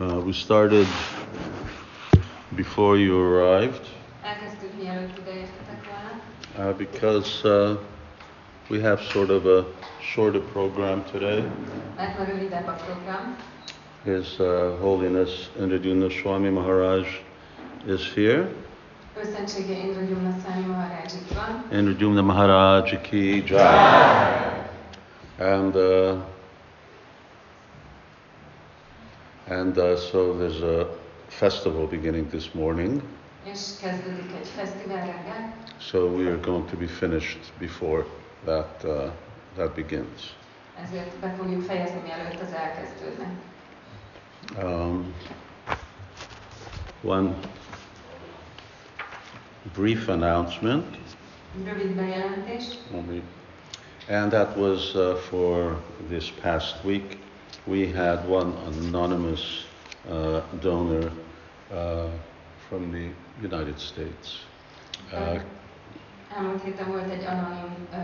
Uh, we started before you arrived uh, because uh, we have sort of a shorter program today. His uh, Holiness Indradyumna Swami Maharaj is here. Indradyumna Maharaj ki jai. And uh, and uh, so there's a festival beginning this morning. So we are going to be finished before that uh, that begins. Ezért be fogjuk fejezni, mielőtt az elkezdődne. Um, one brief announcement, and that was uh, for this past week. We had one anonymous uh, donor uh, from the United States. Uh, Elmúlt héten volt egy anonim ö,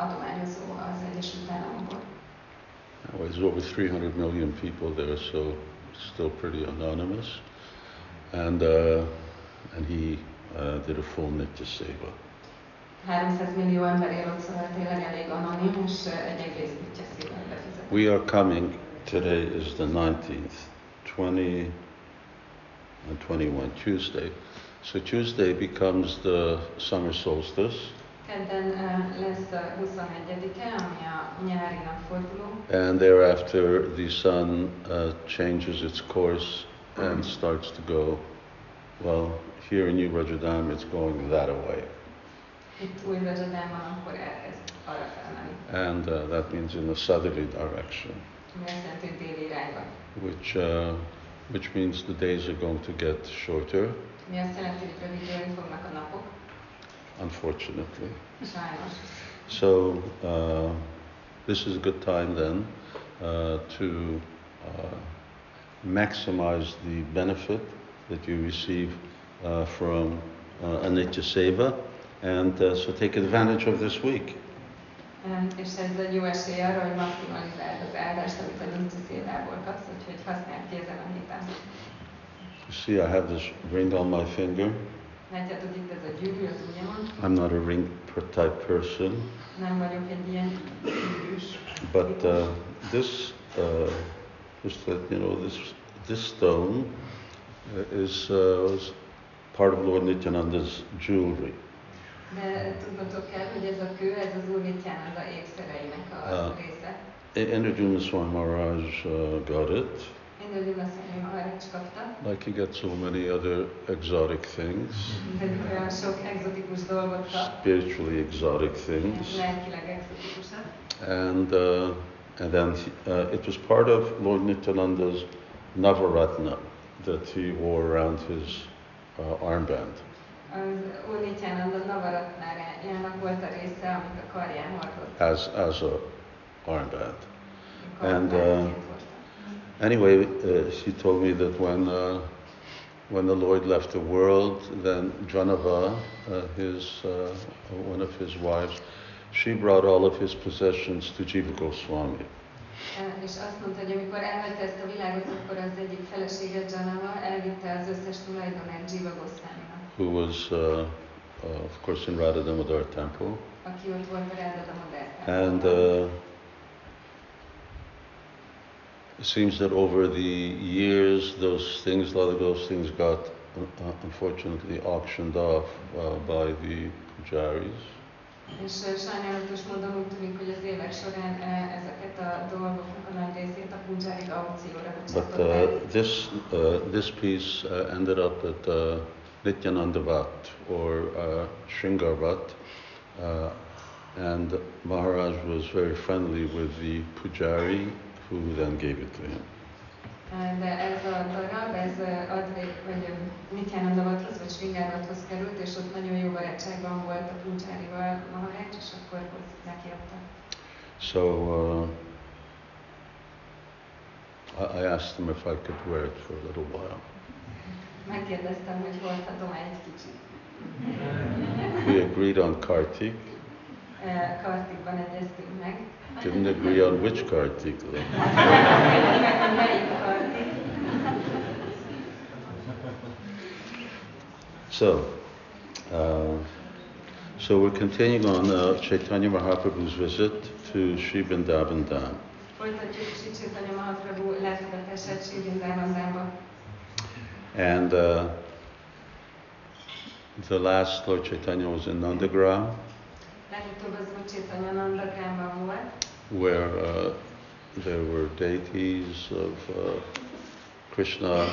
adományozó az Egyesült Államokból. There's over 300 million people there, so still pretty anonymous. And, uh, and he uh, did a full Nitya Seva. 300 millió ember él ott, szóval tényleg elég anonim, és egy egész bütye szépen. We are coming, today is the 19th, 20 and 21, Tuesday. So Tuesday becomes the summer solstice, Kedden ö, lesz a 21-e, ami a nyári napforduló, and thereafter the sun uh, changes its course and starts to go, well, here in New Vrajadham it's going that way. itt új Rajadánban akkor elkezd arra felmenni, and uh, that means in a southerly direction, which uh, which means the days are going to get shorter, unfortunately. So uh, this is a good time then uh, to uh, maximize the benefit that you receive uh, from uh, a Nitya Seva, and uh, so take advantage of this week. És ez egy jó esély arra, hogy maximalizáld az áldást, amit a nincs szélából kapsz, úgyhogy használd ki ezen a héten. You see, I have this ring on my finger. Látjátok itt ez a gyűrű az ujjamon, I'm not a ring type person. nem vagyok egy ilyen gyűrűs. But uh, this, uh, just that you know, this this stone is uh, was part of Lord Nityananda's jewelry. De tudnotok kell, hogy ez a kő, ez az Úr Nityananda ékszereinek a Ah. része. Swami Maharaj uh, got it, Indul Gyulaszányi Maharaj kapta, like he got so many other exotic things, olyan sok egzotikus dolgot kap, spiritually exotic things, and uh, and then he, uh, it was part of Lord Nityananda's Navaratna that he wore around his uh, armband. Az Úr Nityananda Navaratnájának volt a része, amit a karján hordott. as as a armband. And, uh. Anyway, uh, she told me that when uh, when the Lord left the world, then Janava, uh, his uh, one of his wives, she brought all of his possessions to Jiva Goswami, És azt mondta, hogy amikor elvette ezt a világot, akkor az egyik felesége Janava elvitte az összes tulajdonát Jiva Goswaminak, who was, uh, uh, of course, in Radha Damodar temple, aki ott volt a Ráda Damodár and. Uh, it seems that over the years, those things, a lot of those things got uh, uh, unfortunately auctioned off uh, by the pujaris. És ö, sajnálatos módon úgy tűnik, hogy az évek során ö, ezeket a dolgoknak a nagy részét a punjárik aukcióra But uh, this, uh, this piece uh, ended up at uh, Nityananda Vat or uh, Shringar Vat. Uh, and Maharaj was very friendly with the pujari who then gave it to him. De ez a darab, ez ö, Advait, vagy Nityanandavathoz, vagy Sringárvathoz került, és ott nagyon jó barátságban volt a punjárival Maharaj, és akkor ott nekiadta. So uh, I, I asked him if I could wear it for a little while. Megkérdeztem, hogy hordhatom -e egy kicsit. We agreed on Kartik. Eh, Kartikban egyeztünk meg. Didn't agree on which Kartik. so, uh, so we're continuing on uh, Chaitanya Mahaprabhu's visit to Sri Vrindavan Dham. Folytatjuk Sri Chaitanya Mahaprabhu látogatását Sri Vrindavan Dhamban. And uh, the last Lord Chaitanya was in Nandagram, Legutóbb az Úr Chaitanya Nandagrámban volt, where uh, there were deities of uh, Krishna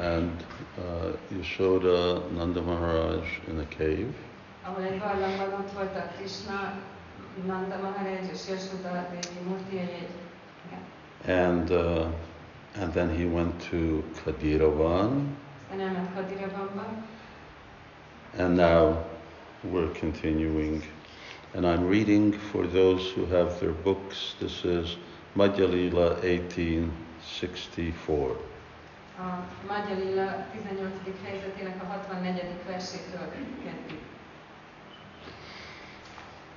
and uh, Yashoda Nanda Maharaj in a cave. ahol egy barlangban ott voltak Krishna, Nanda Maharaj és Yashoda Devi Murtiai. Igen. And, uh, and then he went to Khadiravan, Aztán elment Kadirabamba, and now we're continuing. And I'm reading for those who have their books. This is Madhya Lila 1864. a Madhya Lila 18. fejezetének a 64. versétől kezdjük.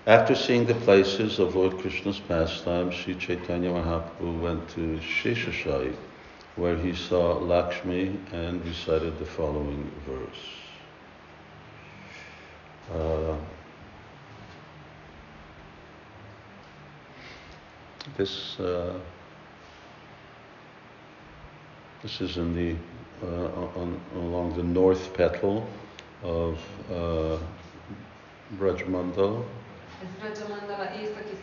After seeing the places of Lord Krishna's pastimes, Sri Chaitanya Mahaprabhu went to Sheshashai, where he saw Lakshmi and recited the following verse. Uh, this uh, this is in the uh, on, along the north petal of uh, Brajmandal. Ez Rajamandala északi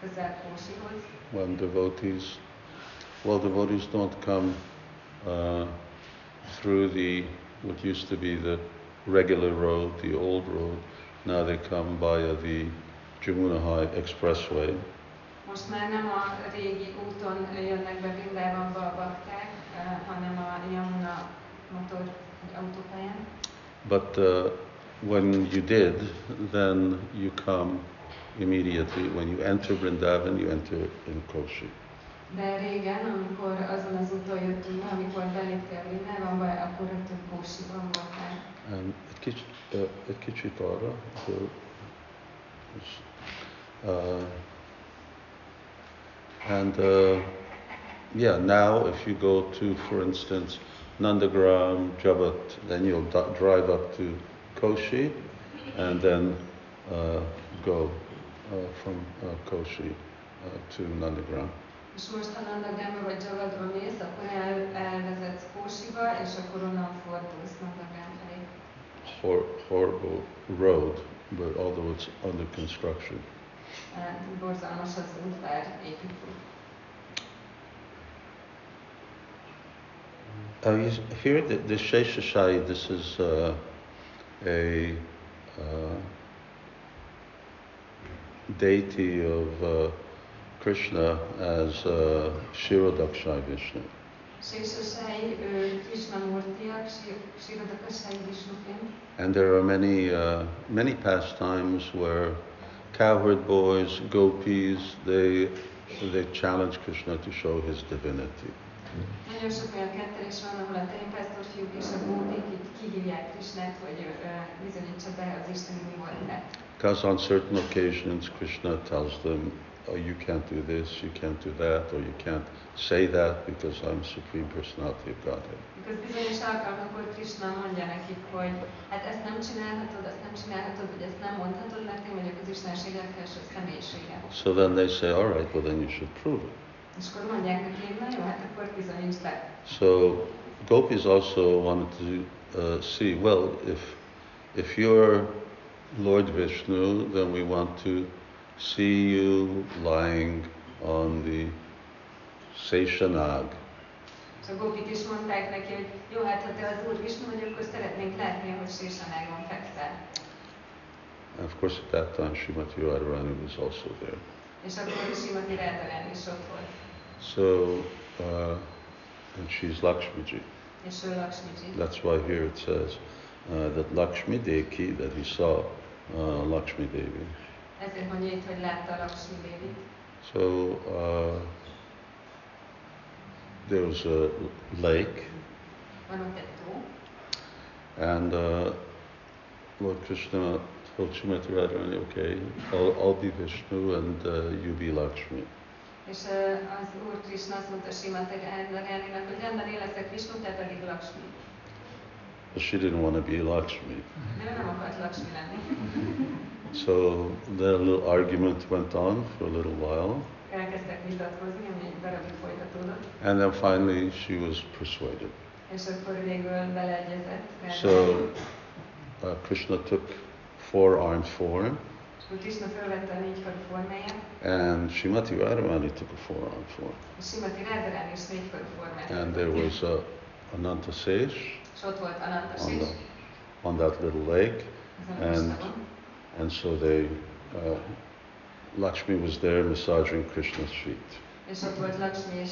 szélmán van, near near Koshi közel Kósihoz. when devotees well devotees don't come uh, through the what used to be the regular road the old road now they come via the Jamunahai expressway Most már nem a régi úton jönnek be a bakták, eh, hanem a Yamuna motor autópályán. but uh, when you did then you come immediately. When you enter Vrindavan you enter in Koshi De régen, amikor azon az úton jöttünk be, amikor beléptél Vrindavanba, akkor rögtön Kósiban voltál. Um, egy kicsit, uh, egy kicsit arra, hogy, uh, and uh, yeah, now if you go to, for instance, Nandagram, Javat, then you'll d- drive up to Koshi, and then uh, go from uh, Koshi uh, to Nandagram. És most ha Nandagrámba vagy Javadba mész, akkor el, elvezetsz Kósiba, és akkor onnan fordulsz Nandagrám felé. Hor- horrible road, but although it's under construction. Borzalmas az út, bár építő. Uh, you s- here, the, the Sheshashai, this is uh, a uh, deity of uh, Krishna as uh, Kshirodakashayi Vishnu. Sésosai, ő Krishnamurtiak, Sirodakasai Vishnuként. And there are many, uh, many pastimes where cowherd boys, gopis, they, they challenge Krishna to show his divinity. Nagyon sok olyan kettelés van, ahol a ténypásztor fiúk és a gótik így kihívják Krisnát, hogy bizonyítsa be az Isten mi voltát. Because on certain occasions, Krishna tells them, oh, you can't do this, you can't do that, or you can't say that because I'm Supreme Personality of Godhead. Mikor bizonyos alkalmakkor Krishna mondja nekik, hogy hát ezt nem csinálhatod, ezt nem csinálhatod, vagy ezt nem mondhatod, mert én vagyok az Istenség legfelső személyisége. So then they say, all right, well, then you should prove it. És akkor mondják neki, na jó, hát akkor bizonyíts be. So gopis also wanted to uh, see, well, if, if you're Lord Vishnu, then we want to see you lying on the Seshanag. És a gopik is mondták neki, hogy jó, hát ha te az Úr Vishnu vagy, akkor szeretnénk látni, hogy Sésanágon fekszel. And of course, at that time, Srimati Radharani was also there. És akkor Simati Radharani is ott volt. So, uh, and she's Lakshmiji. És ő Lakshmiji. That's why here it says uh, that Lakshmi Deki, that he saw uh, Lakshmi Devi. Ezért mondja itt, hogy látta Lakshmi Dévit. So uh, there was a lake, Van ott egy tó, and uh, Lord Krishna told Srimati Radharani, okay, I'll, I'll be Vishnu and uh, you be Lakshmi. És ö, az Úr Krishna azt mondta Simati Randaraninak, hogy rendben én leszek Vishnu, te pedig Lakshmi. But she didn't want to be Lakshmi. De ő nem akart Lakshmi lenni. So their little argument went on for a little while. Elkezdtek vitatkozni, ami egy darabig folytatódott. And then finally she was persuaded. És akkor végül beleegyezett. So uh, Krishna took four armed form, És akkor Krishna felvette a and Shrimati Radharani took a four armed form. és Simati Radharani is négykarú formáját. And there was a Ananta Sesh És ott volt Anantas on, the, on that little lake, and- and so they, uh, Lakshmi was there massaging Krishna's feet. És ott volt Lakshmi, és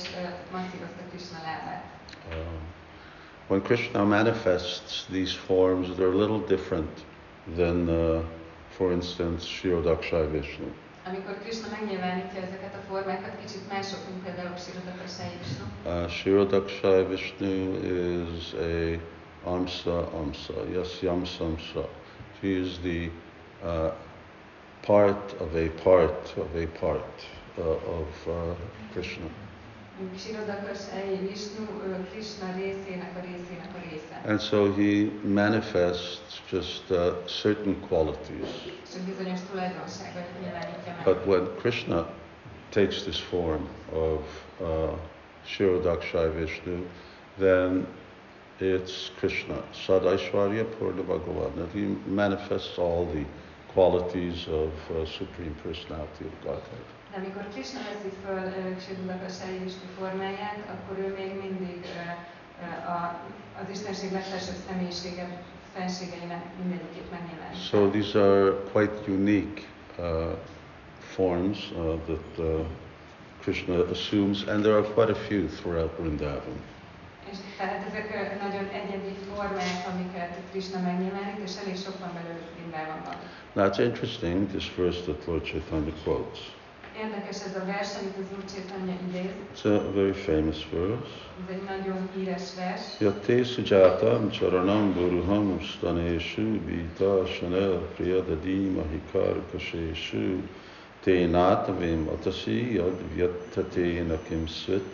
masszírozta Krishna lábát. Um, when Krishna manifests these forms, they're a little different than, uh, for instance, Kshirodakashayi Vishnu. Amikor Krishna megnyilvánítja ezeket a formákat, kicsit mások, mint például Sirodakasai Vishnu. Uh, Kshirodakashayi Vishnu is a Amsa Amsa, Yasyam Samsa. She is the uh, part of a part of a part uh, of uh, Krishna. And so he manifests just uh, certain qualities. But when Krishna takes this form of uh, Kshirodakashayi Vishnu, then it's Krishna, Sadaishwarya Purna Bhagavan, he manifests all the qualities of uh, Supreme Personality of Godhead. De amikor Krishna veszi föl uh, Sirodakasai Vishnu formáját, akkor ő még mindig uh, a, az Istenség legfelsőbb személyisége fenségeinek mindegyikét megnyilvánítja. So these are quite unique uh, forms uh, that uh, Krishna assumes, and there are quite a few throughout Vrindavan. És tehát ezek nagyon egyedi formák, amiket Krishna megnyilvánít, és elég sok van belőlük Vrindávonban. Now it's interesting, this verse that Lord Chaitanya quotes. Érdekes ez a vers, amit az Úr Csétanya idéz. It's a very famous verse. Ez egy nagyon híres vers. Yatte sujatam charanam buruham staneshu vita chanel priyadadi mahikar kasheshu te natavim atasi yad vyattate nakim sit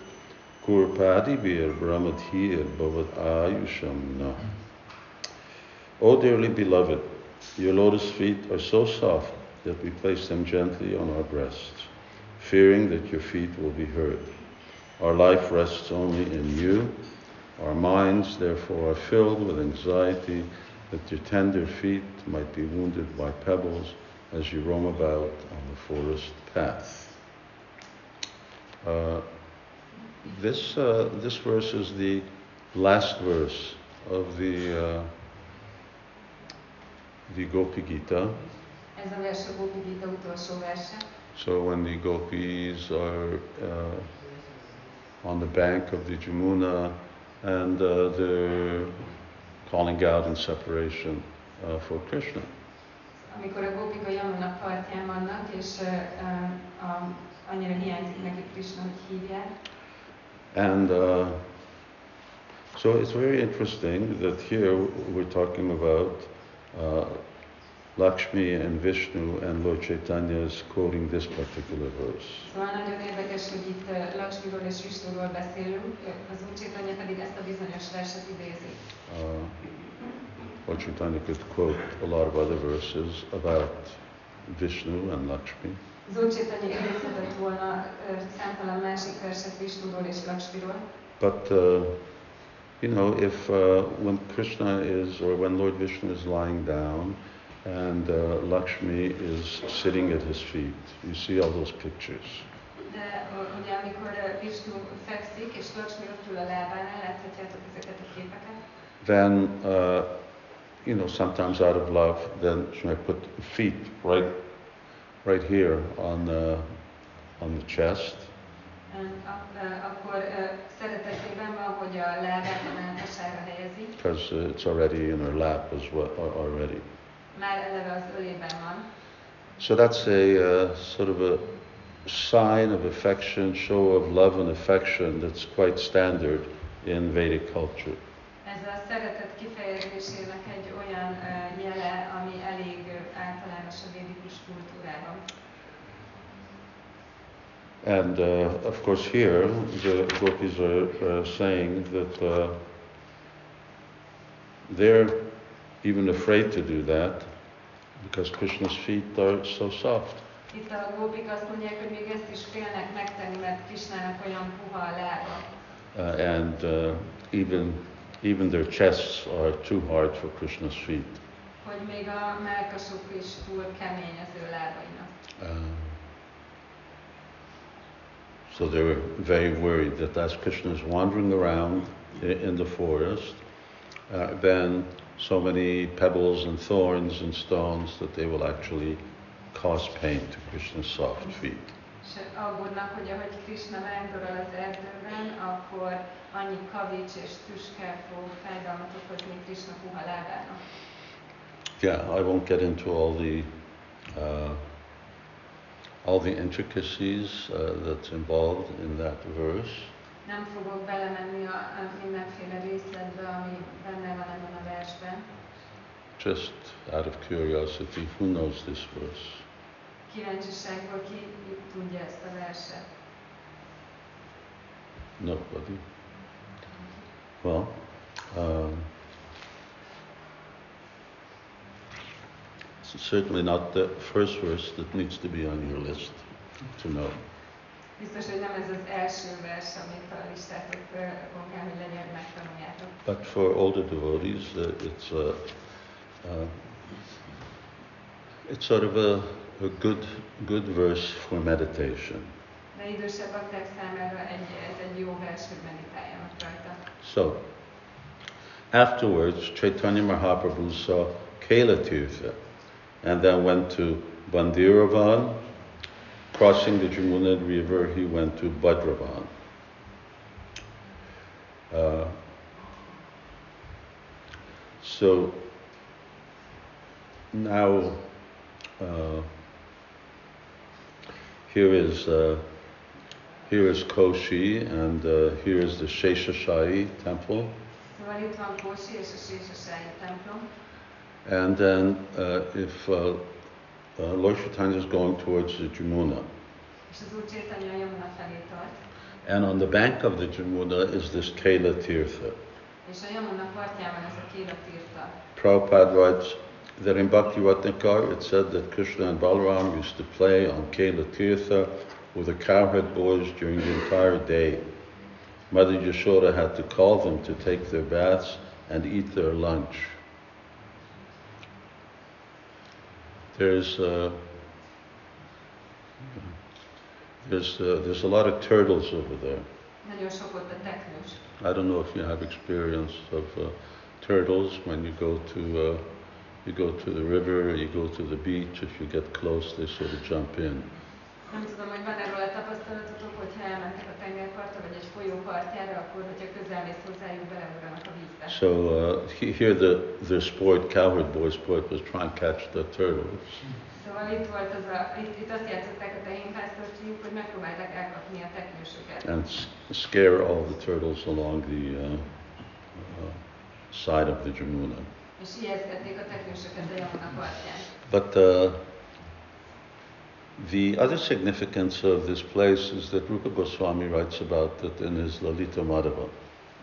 na. O dearly beloved, your lotus feet are so soft that we place them gently on our breasts, fearing that your feet will be hurt. Our life rests only in you. Our minds, therefore, are filled with anxiety that your tender feet might be wounded by pebbles as you roam about on the forest path. Uh, this, uh, this verse is the last verse of the, uh, the Gopi Gita. Ez a vers a Gopi Gita utolsó verse. So when the gopis are uh, on the bank of the Jamuna and uh, they're calling out in separation uh, for Krishna. Amikor a Gopika Yamuna partján vannak, és uh, um, annyira hiányzik neki Krishna, hogy hívják. And uh, so it's very interesting that here we're talking about uh, Lakshmi and Vishnu and Lord Chaitanya is quoting this particular verse. Szóval nagyon érdekes, hogy itt uh, Lakshmiról és Vishnuról beszélünk, az Úr Csétanya pedig ezt a bizonyos verset idézi. Uh, Lord Chaitanya could quote a lot of other verses about Vishnu and Lakshmi. Az Úr Csétanya idézhetett volna számtalan másik verset Vishnuról és Lakshmiról, But uh, you know, if uh, when Krishna is or when Lord Vishnu is lying down and uh, Lakshmi is sitting at his feet, you see all those pictures. de ugye amikor Vishnu fekszik, és Lakshmi ott ül a lábánál, láthatjátok ezeket a képeket, Then, uh, you know, sometimes out of love, then she might put feet right, right here on the, on the chest, because it's already in her lap as well already. So that's a uh, sort of a sign of affection, show of love and affection that's quite standard in Vedic culture. Ez a szeretet kifejezésének egy olyan uh, jele, ami elég uh, általános a védikus kultúrában. And uh, of course, here the gopis are uh, saying that uh, they're even afraid to do that because Krishna's feet are so soft. Itt a gópik azt mondják, hogy még ezt is félnek megtenni, mert Krisnának olyan puha a lába. Uh, and uh, even, even their chests are too hard for Krishna's feet. Hogy még a melkasuk is túl kemény az ő lábainak. Um, so they were very worried that as Krishna is wandering around in the forest, uh, then so many pebbles and thorns and stones that they will actually cause pain to Krishna's soft feet. És aggódnak, hogy ahogy Krishna vándorol az erdőben, akkor annyi kavics és tüske fog fájdalmat okozni Krishna puha lábának. Yeah, I won't get into all the uh, all the intricacies uh, that's involved in that verse. Nem fogok belemenni a, a mindenféle részletbe, ami benne van ebben a versben. Just out of curiosity, who knows this verse? Kíváncsiságból ki tudja ezt a verset. Nobody. Well, um, certainly not the first verse that needs to be on your list to know. Biztos, hogy nem ez az első vers, amit a listátokon kell, hogy legyen, hogy megtanuljátok. But for older devotees, uh, it's a, uh, it's sort of a, a good good verse for meditation. De idősebb akták számára egy, ez egy jó vers, hogy meditáljanak rajta. So, afterwards, Chaitanya Mahaprabhu saw Kela Tirtha and then went to Bandiravan. Crossing the Jamuna River, he went to Badravan. Uh, so, now, uh, here is uh, here is Koshi, and uh, here is the Sheshashai temple. Szóval And then, uh, if uh, uh, Lord Chaitanya is going towards the Jamuna, és az Úr Csétanya a Yamuna felé tart, and on the bank of the Jamuna is this Kela Tirtha. és a Yamuna partján van ez a Kéla Tirta. Prabhupada writes that in Bhakti Ratnakar it said that Krishna and Balaram used to play on Kela Tirtha with the cowherd boys during the entire day. Mother Yashoda had to call them to take their baths and eat their lunch. There's uh, there's uh, there's a lot of turtles over there. Nagyon sok ott a teknős. I don't know if you have experience of uh, turtles when you go to uh, you go to the river, you go to the beach. If you get close, they sort of jump in. Nem tudom, hogy van erről a tapasztalatotok, hogyha elmentek a tengerpartra, vagy egy folyó partjára, akkor, hogyha közel mész hozzájuk, beleugranak a vízbe. So uh, he- here the the sport cowherd boys sport was try and catch the turtles, Szóval itt volt az a, itt, itt azt játszották a tehénpásztorfiúk, hogy megpróbálták elkapni a teknősöket. and scare all the turtles along the uh, uh, side of the Jamuna. És ijesztgették a teknősöket a Yamuna partján. But uh, the other significance of this place is that Rupa Goswami writes about it in his Lalita Madhava.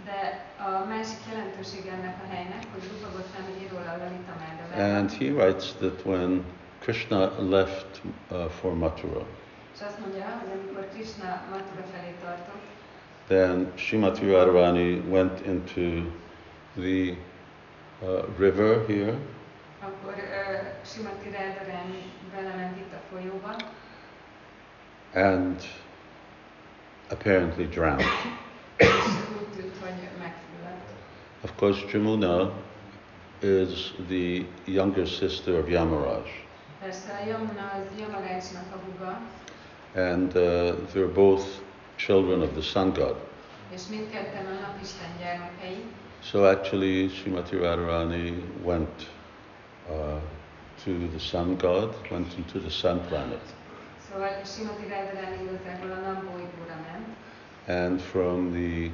De a másik jelentőség ennek a helynek, hogy Rupa Goswami ír róla a Lalita Márdavában, And he writes that when Krishna left uh, for Mathura, és azt mondja, hogy amikor Krishna Mathura felé tartott, then Srimati Radharani went into the uh, river here, akkor uh, Simati Radharani belement itt a folyóba, and apparently drowned. és úgy tűnt, hogy megfulladt. Of course, Jamuna is the younger sister of Yamaraj, Persze a Yamuna az Yamarácsnak a huga, and uh, they're both children of the sun god. és mindketten a napisten gyermekei, So actually, Srimati Radharani went uh, to the sun god, went into the sun planet, szóval Simati Radharani igazából a napbolygóra ment, and from the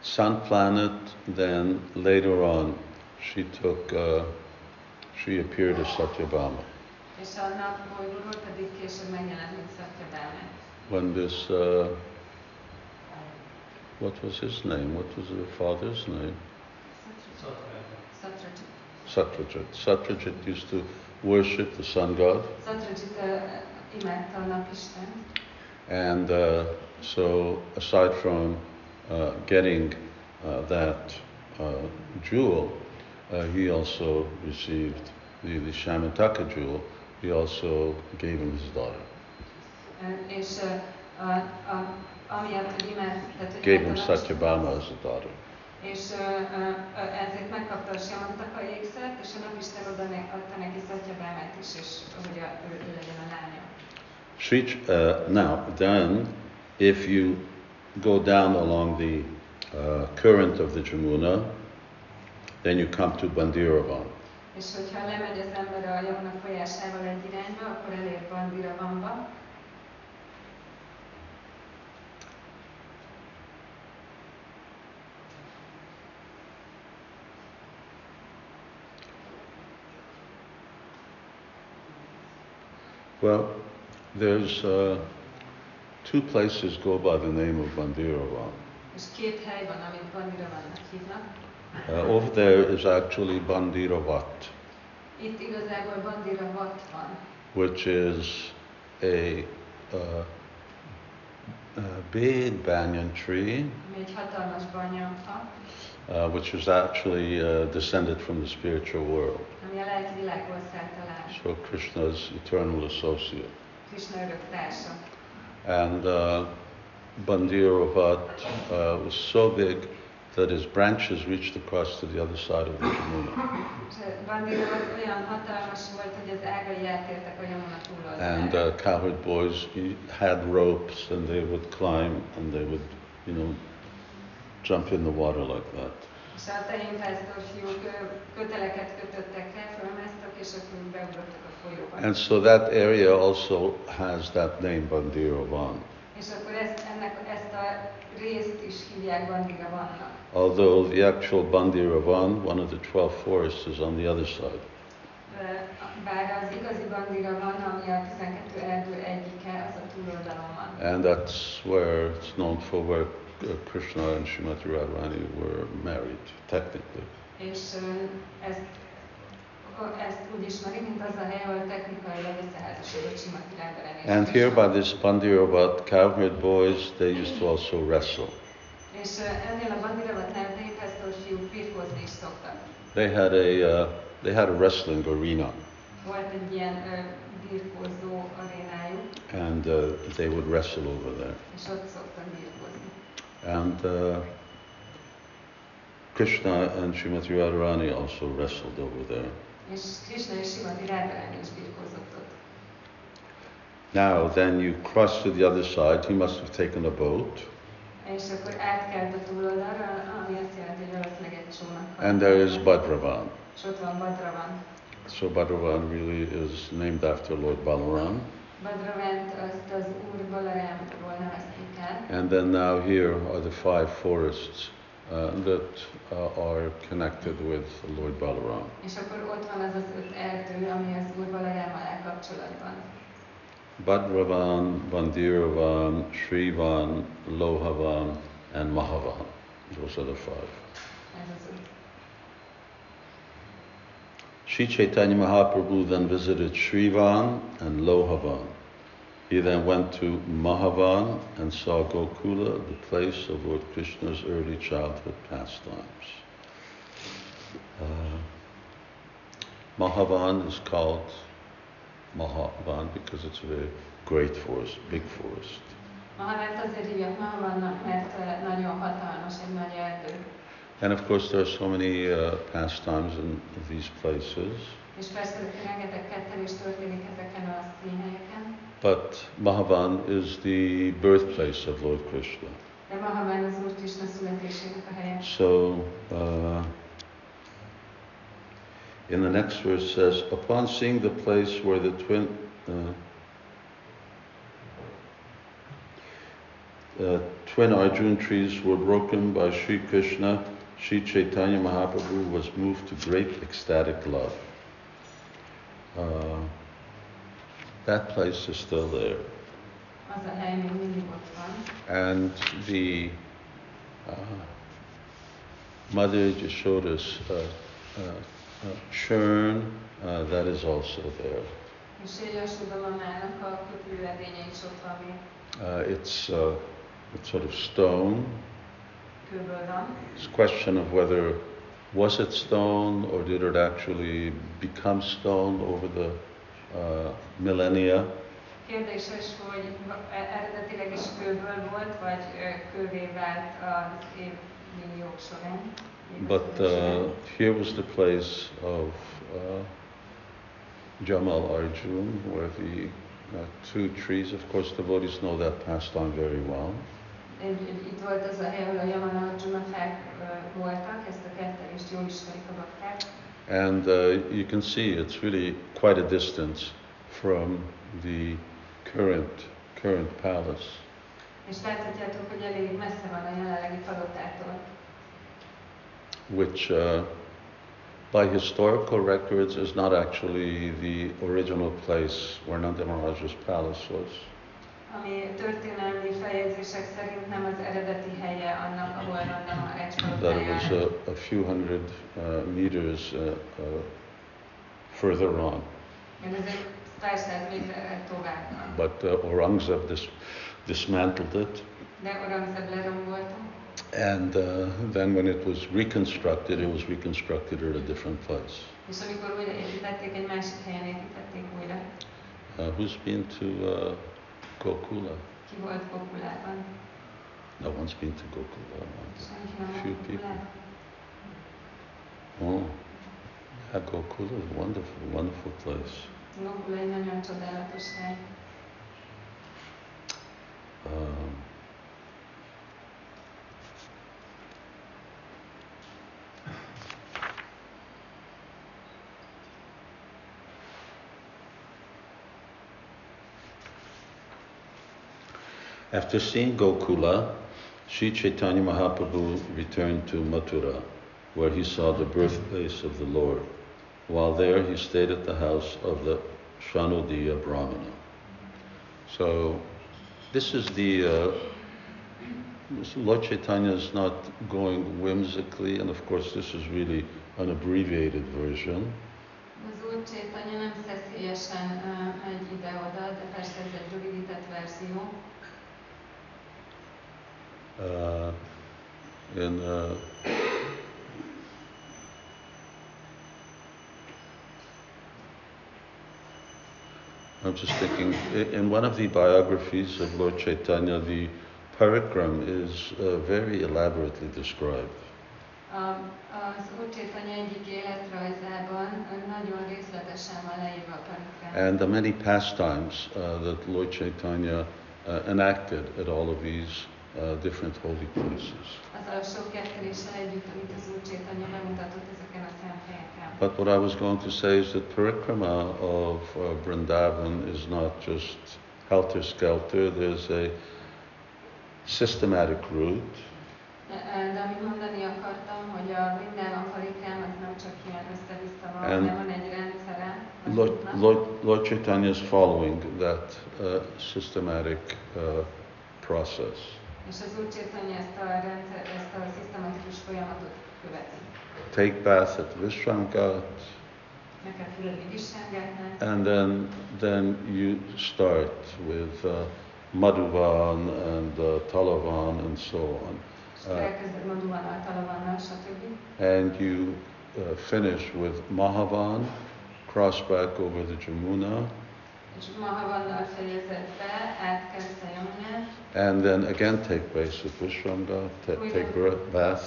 sun planet, then later on, she took, uh, she appeared as Satyabhama. és a napbolygóról pedig később megjelent, mint Satyabáma. when this, uh, what was his name? What was the father's name? Satrajit. Satrajit. Used to worship the sun god. Satrajit uh, imádta a napistent, And uh, so, aside from uh, getting uh, that uh, jewel, uh, he also received the, the Syamantaka jewel. He also gave him his daughter. Ö, és ö, a, a, amiatt, hogy imád, tehát, Gave him a napistent, Satyabhama as a daughter. És ezért megkapta a Samantaka ékszert, és a napisten oda adta neki Szatyabámát is, és hogy a, ő, ő legyen a lánya. Sri, uh, now, then, if you go down along the uh, current of the Jamuna, then you come to Bandiravan. És hogyha lemegy az ember a Jamuna folyásával egy irányba, akkor elér Bandiravanba, Well, there's uh, two places go by the name of Bandiravan. és két hely van, amit Bandiravannak hívnak. Uh, over there is actually Bandiravat, Itt igazából Bandiravat van, which is a, uh, a big banyan tree, ami egy hatalmas banyanfa, uh, which was actually uh, descended from the spiritual world. ami a lelki világból szállt alá. So Krishna's eternal associate. Krishna. And uh, Bandiravat uh, was so big that his branches reached across to the other side of the Jamuna. És Bandiravat olyan hatalmas volt, hogy az ágai átértek a Jamuna And uh, cowherd boys had ropes and they would climb and they would, you know, jump in the water like that. És a tehénpásztor fiúk köteleket kötöttek rá, fölmásztak, és akkor beugrottak a folyóba. And so that area also has that name, Bandiravan. És akkor ezt, ennek, ezt a részt is hívják Bandiravannak. Although the actual Bandiravan, one of the 12 forests, is on the other side. Bár az igazi Bandiravan, ami a 12 erdő egyike, az a túloldalon van. And that's where it's known for where Krishna and Srimati Radharani were married, technically. És ezt, ezt úgy ismeri, mint az a hely, ahol technikailag összeházasodott Simati Radharani And here by this Bandiravat, cowherd boys, they used to also wrestle. És ennél a Bandiravatnál a fiúk birkózni is szoktak. They had a, uh, they had a wrestling arena. Volt egy ilyen birkózó arénájuk, and uh, they would wrestle over there. és ott szoktak birkózni. And uh, Krishna and Srimati Radharani also wrestled over there. És Krishna és Simati Radharani is birkózott ott. Now, then you cross to the other side. He must have taken a boat, És akkor átkelt a túloldalra, ami azt jelenti, hogy valószínűleg egy csónakkal. and there is Badravan. És ott van Badravan. So Badravan really is named after Lord Balaram. Badravant azt az úr Balarámról nevezték el. And then now here are the five forests uh, that uh, are connected with Lord Balaram. És akkor ott van az az öt erdő, ami az úr Balarámmal kapcsolatban. Badravan, Bandiravan, Shrivan, Lohavan, and Mahavan. Those are the five. Sri Chaitanya Mahaprabhu then visited Shrivan and Lohavan. He then went to Mahavan and saw Gokula, the place of Lord Krishna's early childhood pastimes. Uh, Mahavan is called Mahavan because it's a very great forest, big forest. Mahavát azért hívják Mahavannak, mert ö, nagyon hatalmas, egy nagy erdő. And of course, there are so many uh, pastimes in these places. És persze rengeteg kettelés történik ezeken a színhelyeken. But Mahavan is the birthplace of Lord Krishna. De Mahaván az Úr Krishna születésének a helye. So, uh, in the next verse says, upon seeing the place where the twin, uh, uh, twin Arjun trees were broken by Sri Krishna, Sri Chaitanya Mahaprabhu was moved to great ecstatic love. Uh, that place is still there. az a hely még mindig ott van. And the uh, Mother Yashoda's uh, uh, uh, churn, uh, that is also there. És Yashoda mamának a köpőedénye is ott van még Uh, it's, uh, it's sort of stone. It's a question of whether was it stone or did it actually become stone over the uh, millennia. Kérdéses, hogy eredetileg is kőből volt, vagy kővé vált az évmilliók során. But uh, here was the place of uh, Jamal Arjun, where the two trees, of course, devotees know that pastime very well. Itt volt az a hely, ahol a Yamana Arjuna fák ö, voltak, ezt a kettelést jól ismerik a bakták. And uh, you can see it's really quite a distance from the current current palace. És láthatjátok, hogy elég messze van a jelenlegi palotától. which uh, by historical records is not actually the original place where Nanda Maharaj's palace was. Ami történelmi feljegyzések szerint nem az eredeti helye annak, ahol That it was a, a few hundred uh, meters uh, uh, further on. Mert ez egy pár száz méterrel tovább van. But uh, Aurangzeb dis- dismantled it, De Aurangzeb lerombolta, and uh, then when it was reconstructed, it was reconstructed at a different place. és amikor újra építették, egy másik helyen építették. Uh, who's been to uh, Gokula? Ki volt Gokulában? No one's been to Gokula. Few people. Oh, yeah, Gokula is a wonderful, wonderful place. Gokula egy nagyon csodálatos hely. Um, after seeing Gokula, Sri Chaitanya Mahaprabhu returned to Mathura, where he saw the birthplace of the Lord. While there, he stayed at the house of the Shanodiya Brahmana. So, this is the uh, Lord Chaitanya is not going whimsically, and of course, this is really an abbreviated version. Az Úr Csétanya nem szeszélyesen uh, megy ide-oda, de persze ez egy rövidített verzió. Uh, in uh, I'm just thinking, in one of the biographies of Lord Chaitanya, the parikram is uh, very elaborately described. A, az Úr Csétanya egyik életrajzában ö, nagyon részletesen van leírva a parikrám. And the many pastimes uh, that Lord Chaitanya uh, enacted at all of these uh, different holy places. Azzal a sok ketteléssel együtt, amit az Úr Csétanya bemutatott ezeken a szent helyeken. But what I was going to say is that parikrama of uh, Vrindavan is not just helter skelter. There's a systematic route, De, de amit mondani akartam, hogy a Vrindában parikrám az nem csak ilyen össze-vissza van, And hanem van egy rendszere. az Lord, útnak. Lord, Lord Chaitanya is following that uh, systematic uh, process. És az Úr Csétanya ezt a rendszer, ezt a szisztematikus folyamatot követi. Take bath at Vissángátnál, and then then you start with uh, Madhuvan and uh, Talavan and so on. Uh, and you uh, finish with Mahavan, cross back over the Jamuna, and then again take base with Vishramga, ta- take bath,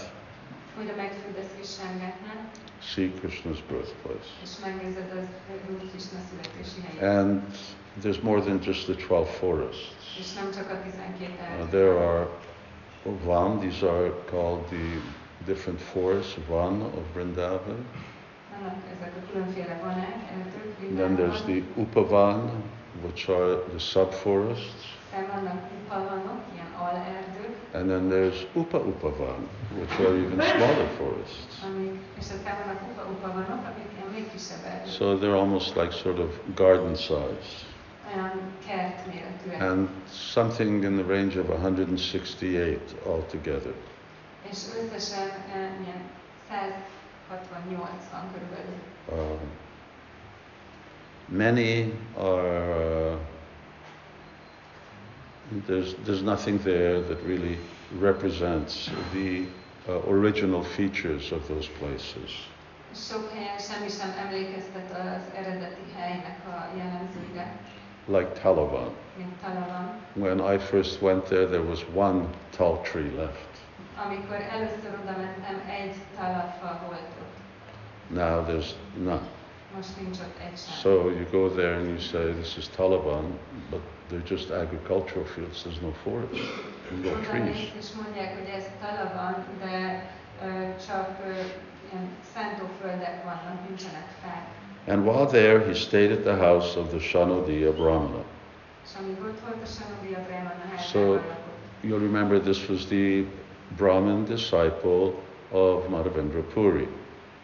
újra megfürdesz Vissángátnál, see Krishna's birthplace. és megnézed az Úr Krishna születési helyét. And there's more than just the 12 forests. És nem csak a 12 Uh, there are Van, these are called the different forests, Van of Vrindavan. Vannak ezek a különféle vanák, erdők, And then there's the Upavan, which are the subforests. Aztán vannak upavanok, ilyen alerdők, And then there's Upa Upavan, which are even smaller forests. amik, és aztán vannak upa-upavanok, amik ilyen még kisebb erdők. So they're almost like sort of garden size. olyan kert méretűek. and something in the range of 168 altogether. És összesen eh, milyen 168 van körülbelül. Um, many are, uh, there's, there's nothing there that really represents the uh, original features of those places. Sok helyen semmi sem emlékeztet az eredeti helynek a jellemzőire, Like Talavan. mint Talavan. When I first went there, there was one tall tree left. Amikor először oda mentem, egy volt ott. Now there's none. Most nincs ott egy sem. So you go there and you say, this is Talavan, but they're just agricultural fields, there's no forest, there's no trees. és mondják, hogy ez Talavan, de csak ilyen szántóföldek vannak, nincsenek fák. And while there, he stayed at the house of the Shanodiya Brahmana. És amíg ott volt a Sanodia Brahmana So- You'll remember this was the Brahmin disciple of Madhavendra Puri.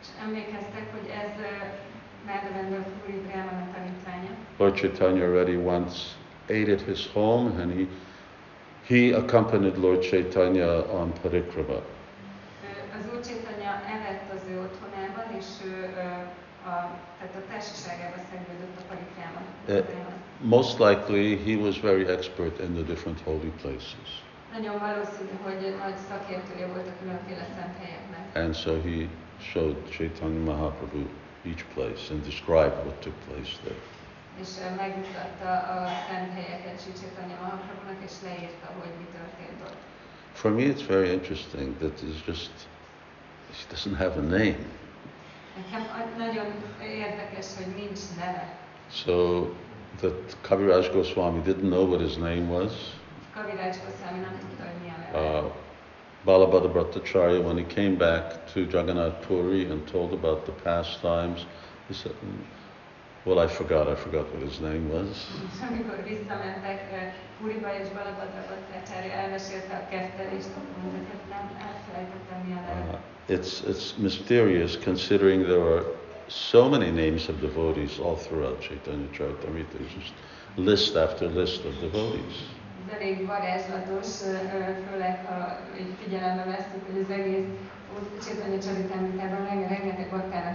És emlékeztek, hogy ez ö, Madhavendra Puri Brahmana tanítványa. Lord Chaitanya already once ate at his home, and he he accompanied Lord Chaitanya on parikrama. Ő- Az Úr Csétanya evett az ő otthonában, és ő ö, a, tehát a társaságába szegődött a parikráma. Eh. Most likely, he was very expert in the different holy places, Nagyon valószínű, hogy nagy szakértője volt a különféle szent helyeknek. and so he showed Chaitanya Mahaprabhu each place and described what took place there. És ö, megmutatta a szent helyeket Sri Chaitanya Mahaprabhunak, és leírta, hogy mi történt ott. For me, it's very interesting that it's just he doesn't have a name. Nekem a- nagyon érdekes, hogy nincs neve. So that Kaviraj Goswami didn't know what his name was. Kavirács Goswami nem tudta, hogy milyen neve. Uh, Balabhadra Bhattacharya, when he came back to Jagannath Puri and told about the pastimes, he said, "Mm, Well, I forgot, I forgot what his name was. És amikor visszamentek ö, Puriba és Balabhadra Bhattacharya elmesélte a kettelést, akkor mondta, hogy hát nem elfelejtettem mi a neve. Uh, it's, it's mysterious considering there are so many names of devotees all throughout Chaitanya Charitamrita. There's just list after list of devotees. Varázslatos, főleg ha figyelembe hogy az egész rengeteg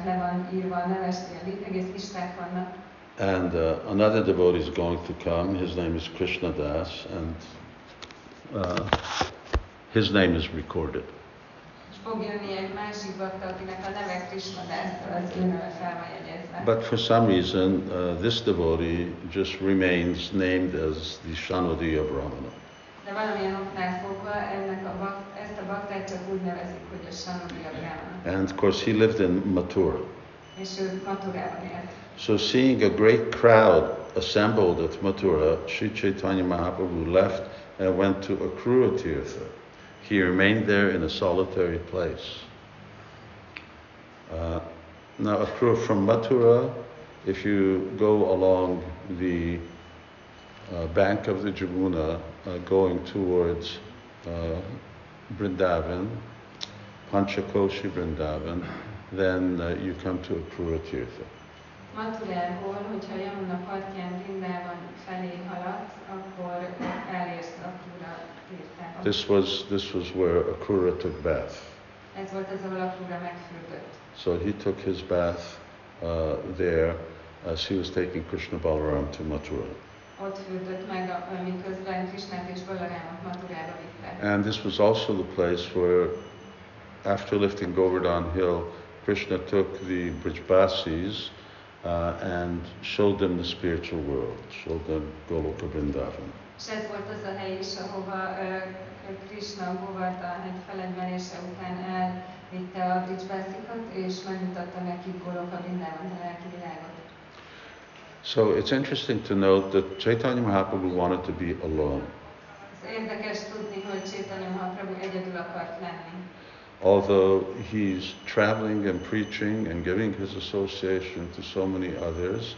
le van írva a ilyen egész listák vannak. And uh, another devotee is going to come. His name is Krishna Das, and uh, his name is recorded. És fog jönni egy másik bakta, akinek a neve Krishna Das, az ő neve fel van jegyezve. But for some reason, uh, this devotee just remains named as the Shanodiya Brahmana. De valamilyen oknál fogva ennek a bak, ezt a baktát csak úgy nevezik, hogy a Sanodia Brahmana. And of course, he lived in Mathura. És ő Maturában élt. So, seeing a great crowd assembled at Mathura, Sri Chaitanya Mahaprabhu left and went to Akrura Tirtha. He remained there in a solitary place. Uh, now, Akrura from Mathura, if you go along the uh, bank of the Jamuna, uh, going towards uh, Vrindavan, Panchakoshi Vrindavan, then uh, you come to Akrura Tirtha. Maturából, hogyha partján felé haladsz, akkor elérsz a. This was, this was where Akrura took bath. Ez volt az, ahol a Kura megfürdött. So he took his bath uh, there as he was taking Krishna Balaram to Mathura. Ott fürdött meg, miközben Krisnát és Balarámot Maturába vittek. And this was also the place where, after lifting Govardhan Hill, Krishna took the Brijbasis uh, and showed them the spiritual world, showed them Goloka Vrindavan. És ez volt az a hely is, ahova Krishna Govardhan hegy feledmenése után elvitte a Brijbászikat, és megmutatta nekik Goloka Brindában a lelki világot. So it's interesting to note that Chaitanya Mahaprabhu wanted to be alone. Ez érdekes tudni, hogy Chaitanya Mahaprabhu egyedül akart lenni. although he's traveling and preaching and giving his association to so many others,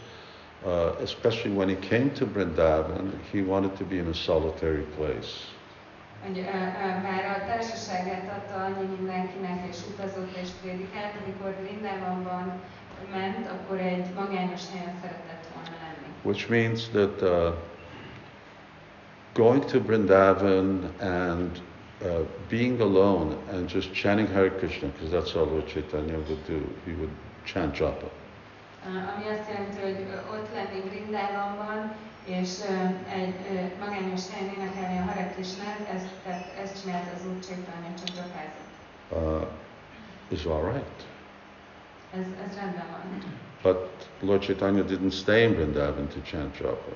uh, especially when he came to Vrindavan, he wanted to be in a solitary place. Hogy ö, ö, már a társaságát adta annyi mindenkinek, és utazott és prédikált, amikor Brindában ment, akkor egy magányos helyen szeretett volna lenni. which means that uh, going to Vrindavan and uh, being alone and just chanting Hare Krishna, because that's all Lord Chaitanya would do. He would chant japa. Uh, ami azt jelenti, hogy ö, ott lenni Vrindávamban, és ö, egy magányos helyen énekelni a Hare Krishnát, ezt, ezt csinálta az Úr Chaitanya, csak japázott. Uh, is all right. Ez, ez rendben van. But Lord Chaitanya didn't stay in Vrindavan to chant japa.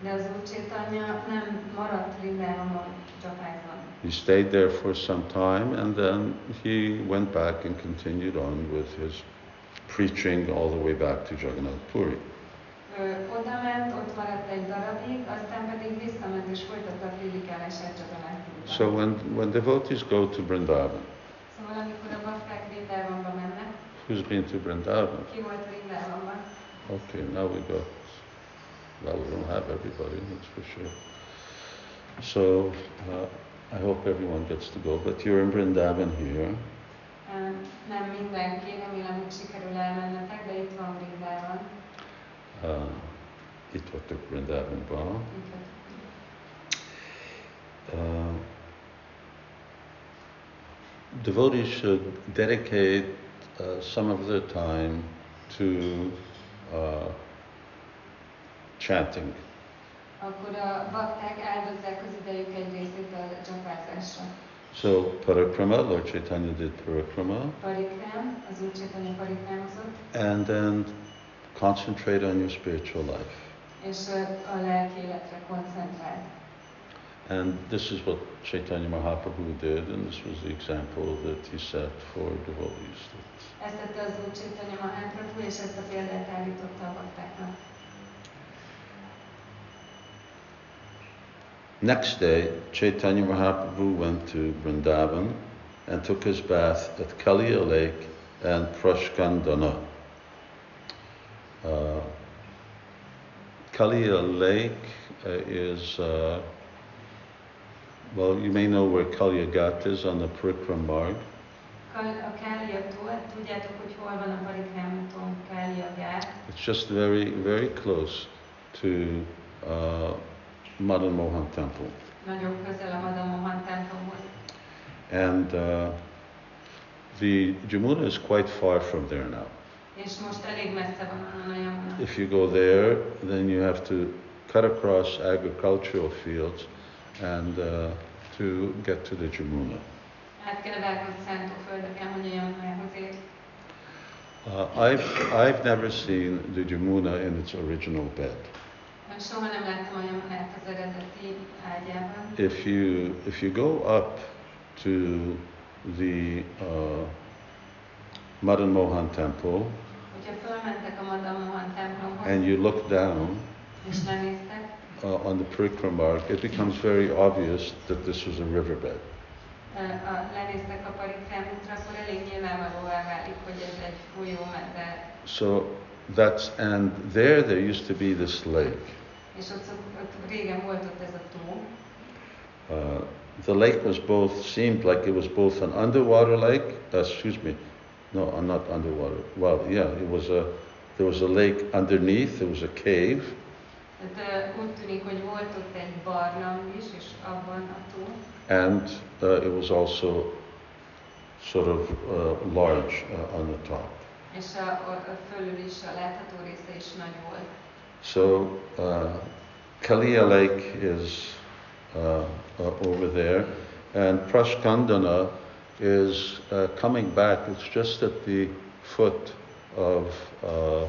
De az Úr Chaitanya nem maradt Vrindávamon japázva. He stayed there for some time and then he went back and continued on with his preaching all the way back to Jagannath Puri. Oda ment, ott maradt egy darabig, aztán pedig visszament és folytatta a prédikálását Jagannath So when, when devotees go to Vrindavan, Szóval amikor a bakták Vrindávamba mennek, who's been to Vrindavan? ki volt Vrindávamban? Okay, now we go. Well, we don't have everybody, that's for sure. So uh, I hope everyone gets to go, but you're in Vrindavan here. Nem mindenki, sikerül elmennetek, de itt van Vrindában. Uh, itt vagytok. Itt vagyok. Uh, devotees should dedicate uh, some of their time to uh, chanting. Akkor a bakták áldozzák az idejük egy részét a csapázásra. So parikrama, Lord Chaitanya did parikrama, Parikrám, az Úr Chaitanya parikrámozott, and then concentrate on your spiritual life. és ö, a lelki életre koncentrált. And this is what Chaitanya Mahaprabhu did, and this was the example that he set for devotees. Ezt tette az Úr Chaitanya Mahaprabhu, és ezt a példát állította a baktáknak. Next day, Chaitanya Mahaprabhu went to Vrindavan and took his bath at Kalia Lake and Prashkandana. Uh, Kalia Lake uh, is, uh, well, you may know where Kalia Ghat is on the Parikram Marg. Kal- A Kália tó, tudjátok, hogy hol van a parikrámúton Kália gát? It's just very, very close to uh, Madan Mohan Temple. Nagyon közel a Madan Mohan templomhoz. And uh, the Jamuna is quite far from there now. És most elég messze van onnan a Yamuna. If you go there, then you have to cut across agricultural fields and uh, to get to the Jamuna. Át kell vágni szántóföldeken, hogy a Yamunához ér. Uh, I've, I've never seen the Jamuna in its original bed. Soha nem láttam a Yamunát az eredeti ágyában. If you, if you go up to the uh, Madan Mohan Temple Hogyha fölmentek a Madan Mohan templomhoz, and you look down uh, on the Parikram Marg, it becomes very obvious that this was a riverbed. ö, a, lenéztek a parikrámútra, akkor elég nyilvánvalóvá válik, hogy ez egy folyómedve. So that's, and there there used to be this lake. És ott, szok- ott régen volt ott ez a tó, Uh, the lake was both, seemed like it was both an underwater lake, uh, excuse me, no, uh, not underwater. Well, yeah, it was a, there was a lake underneath, there was a cave, Tehát ö, úgy tűnik, hogy volt ott egy barlang is, és abban a tó, and uh, it was also sort of uh, large uh, on the top. És a, a, fölül is a látható része is nagy volt. So uh, Kalia Lake is uh, uh, over there, and Prashkandana is uh, coming back. It's just at the foot of uh,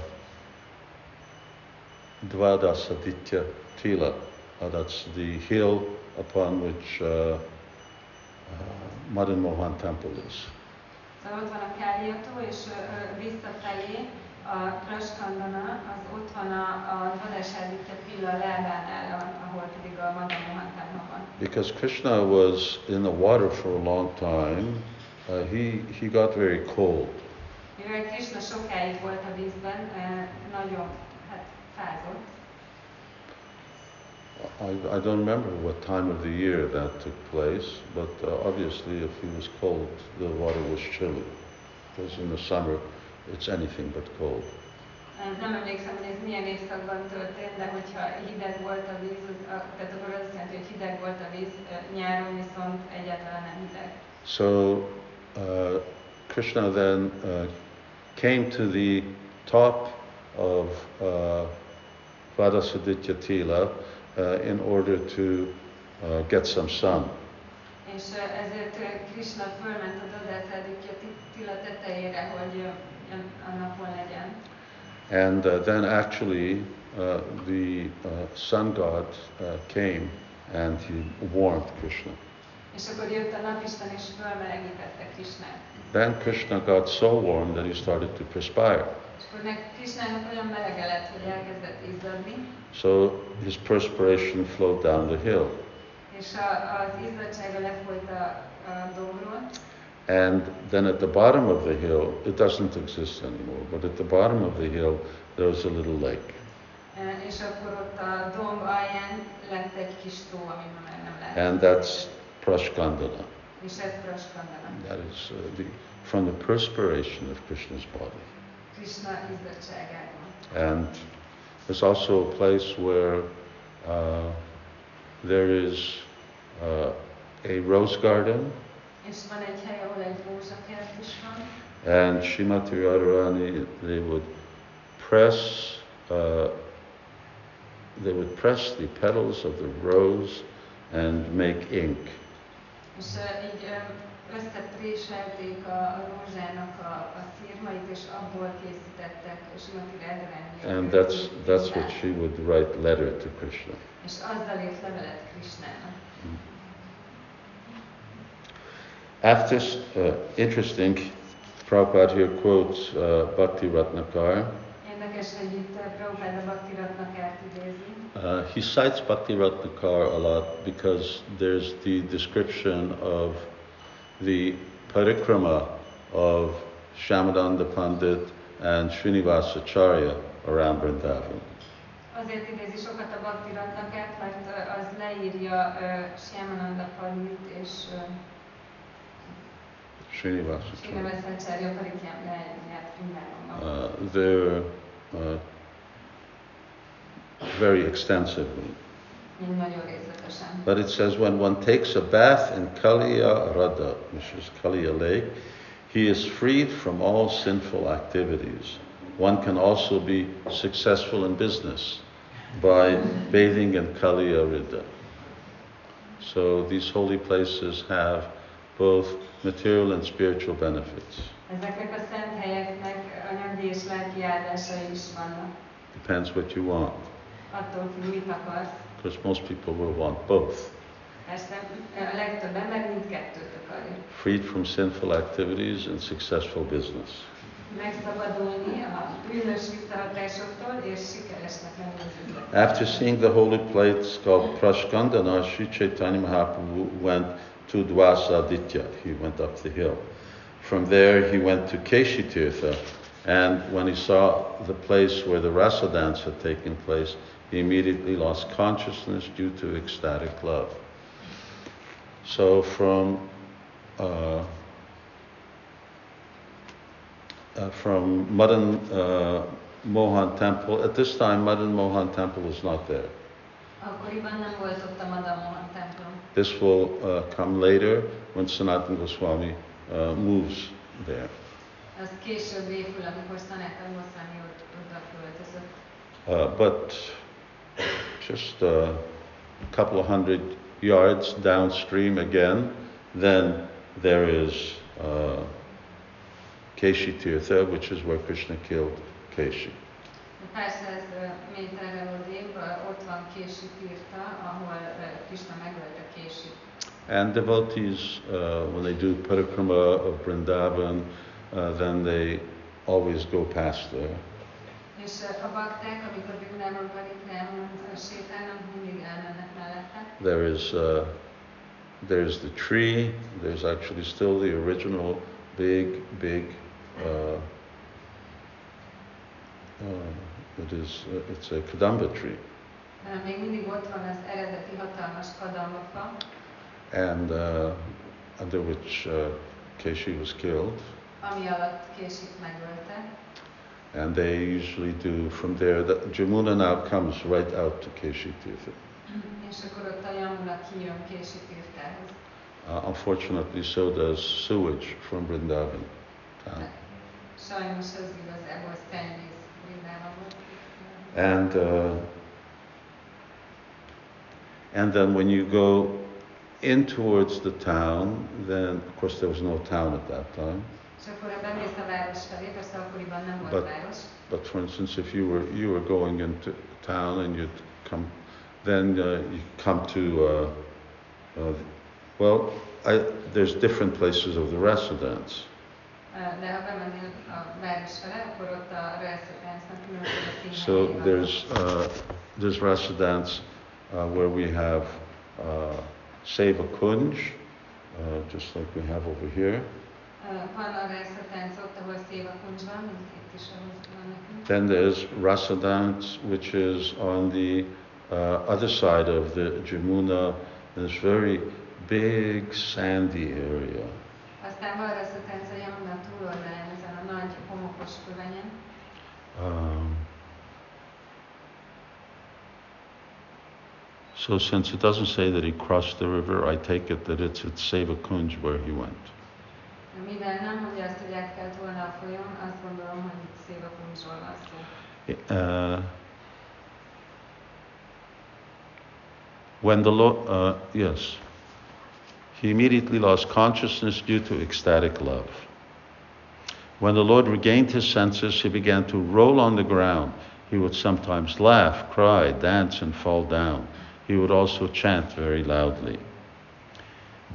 Dvadasaditya Tila. Uh, that's the hill upon which uh, uh, Madan Mohan Temple is. Ott van a Káliató, és visszafelé a Praskandana, az ott van a, a Vadásáditya Pilla lábánál, ahol pedig a Madan Mohan templom van. Because Krishna was in the water for a long time, uh, he, he got very cold. Mivel Krishna sokáig volt a vízben, nagyon hát, fázott. I, I don't remember what time of the year that took place, but uh, obviously if he was cold, the water was chilly. Because in the summer, it's anything but cold. Nem emlékszem, hogy ez milyen évszakban történt, de hogyha hideg volt a víz, az, tehát akkor azt jelenti, hogy hideg volt a víz, nyáron viszont egyáltalán nem hideg. So uh, Krishna then uh, came to the top of uh, Vadasaditya Tila uh, in order to uh, get some sun. És ezért Krishna fölment a Dadátádikja Tila tetejére, hogy ö, a napon legyen. And uh, then actually uh, the uh, sun god uh, came and he warmed Krishna. És akkor jött a napisten és fölmelegítette Krishnát. Then Krishna got so warm that he started to perspire. És akkor meg Krishnának olyan melege lett, hogy elkezdett izzadni, So his perspiration flowed down the hill. és a, az izzadsága lefolyt a, a dombról, And then at the bottom of the hill, it doesn't exist anymore, but at the bottom of the hill, there was a little lake. E, és akkor ott a domb alján lett egy kis tó, amiben már nem lehet. And that's Prashkandana. És ez Praskandana. That is uh, the, from the perspiration of Krishna's body. Krishna. And there's also a place where uh, there is uh, a rose garden, És van egy hely, ahol egy rózsakert is van, and Shrimati Radharani, they would press, uh, they would press the petals of the rose and make ink. És így összepréselték a, a rózsának a, a szírmait, és abból készítettek Simati Radharani. And that's, that's what she would write letter to Krishna. És azzal írt levelet Krishnának. After, uh, interesting, Prabhupada here quotes uh, Bhakti Ratnakar. Uh, he cites Bhakti Ratnakar a lot because there's the description of the parikrama of Syamananda Pandit and Srinivasacharya around Vrindavan. Azért idézi sokat a Bhakti Ratnakárt, mert eh, az leírja uh, Syamananda Pandit és uh, Srinivasacharya. Srinivasacharya Vrindavanban. Uh, they're uh, very extensively. Mind nagyon részletesen. But it says when one takes a bath in Kaliya Hrada, which is Kaliya Lake, he is freed from all sinful activities. One can also be successful in business by bathing in Kaliya Hrada. So these holy places have both material and spiritual benefits. Ezeknek a szent helyeknek anyagi és lelki áldásai is vannak. Depends what you want, Attól függ, mit akarsz. because most people will want both. Persze a legtöbb ember mindkettőt akarja. Freed from sinful activities and successful business. Megszabadulni a bűnös visszahatásoktól és sikeresnek lenni az üzletben. After seeing the holy place called Prashkandana, Sri Chaitanya Mahaprabhu went to Dvadasaditya. He went up the hill. From there, he went to Keshitirtha, and when he saw the place where the rasa dance had taken place, he immediately lost consciousness due to ecstatic love. So, from uh, uh, from Madan uh, Mohan Temple. At this time, Madan Mohan Temple was not there. Akkoriban nem volt ott a Madan Mohan templom. This will uh, come later when Sanatana Goswami uh, moves there. Az később amikor ott oda költözött. Uh, but just uh, a couple of hundred yards downstream again, then there is uh, Keshi Tirtha, which is where Krishna killed Keshi. De Pár száz ö, méterrel odébb ott van Kési Tirta, ahol Krishna megölte Kési. And devotees, uh, when they do parikrama of Vrindavan, uh, then they always go past there. És ö, a bakták, amikor Vrindavan parikrámon ö, sétálnak, mindig elmennek mellette. There is uh, there's the tree. There's actually still the original big, big. Uh, uh, it is. Uh, it's a kadamba tree, Ö, Még mindig ott van az eredeti hatalmas kadambafa, and uh, under which uh, Keshi was killed. Ami alatt Késit megölte. And they usually do from there. The Jamuna now comes right out to Keshi Tirtha. És akkor ott a Yamuna kijön Kési Tirtához. Uh, unfortunately, so does sewage from Vrindavan town. Sajnos ez igazából szennyvíz Brindában. And uh, and then when you go in towards the town, then of course there was no town at that time. És akkor ebben mész a város felé, persze akkoriban nem volt But- But for instance, if you were you were going into town and you'd come, then uh, you come to uh, uh, well, I, there's different places of the residence. De ha bemennél a város fele, akkor ott a rezidencnek különböző színei So there's uh, there's residence uh, where we have uh, Seva Kunj, uh, just like we have over here. Ö, Van a rezidenc ott, ahol Széva Kuncs van, mint itt is, ahol van nekünk. Then there's Rasadance, which is on the uh, other side of the Jamuna, this very big sandy area. Aztán van rezidenc a Yamuna túloldalán, ezen a nagy homokos kövenyen. Um, so since it doesn't say that he crossed the river, I take it that it's at Seva Kunj where he went. Mivel nem mondja azt, hogy volna a folyón, azt gondolom, hogy itt Széva van szó. Uh, when the Lord, uh, yes, he immediately lost consciousness due to ecstatic love. When the Lord regained his senses, he began to roll on the ground. He would sometimes laugh, cry, dance, and fall down. He would also chant very loudly.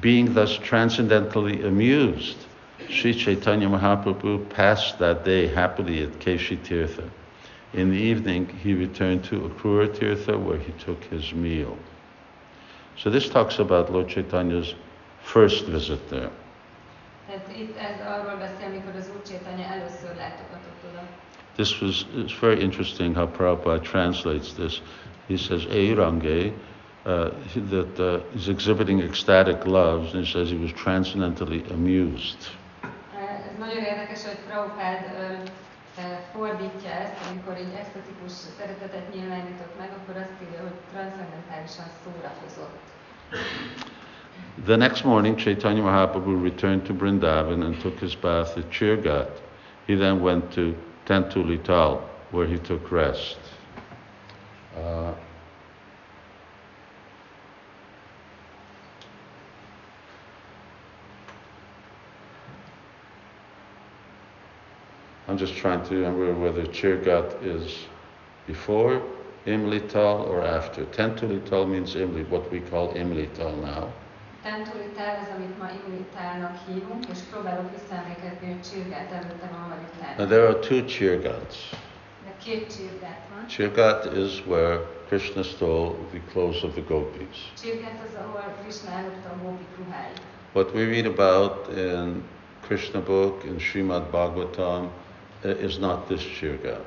Being thus transcendently amused, Sri Chaitanya Mahaprabhu passed that day happily at Keshi Tirtha. In the evening, he returned to Akrura Tirtha where he took his meal. So this talks about Lord Chaitanya's first visit there. Tehát itt ez arról beszél, amikor az Úr Csétanya először látogatott oda. This was it's very interesting how Prabhupada translates this. He says, Eirange, uh, that uh, he's exhibiting ecstatic loves, and he says he was transcendently amused. Nagyon érdekes, hogy Prabhupád fordítja ezt, amikor extatikus szeretetet nyilvánított meg, akkor azt írja, hogy transzendentálisan szórakozott. The next morning, Chaitanya Mahaprabhu returned to Vrindavan and took his bath at Chirgat. He then went to Tentulital, where he took rest. Uh, I'm just trying to remember whether Chirgat is before Imlital or after. Tentulital means Imli, what we call Imlital now. Tentulitál az, amit ma Imlitálnak hívunk, és próbálok visszaemlékezni, hogy Csirgát előtte van, vagy Now utána. there are two Chirgats. De két Csirgát van. Chirgat is where Krishna stole the clothes of the gopis. Csirgát az, ahol Krishna elopta a gópik ruháit. What we read about in Krishna book, in Srimad Bhagavatam, is not this Chirgat.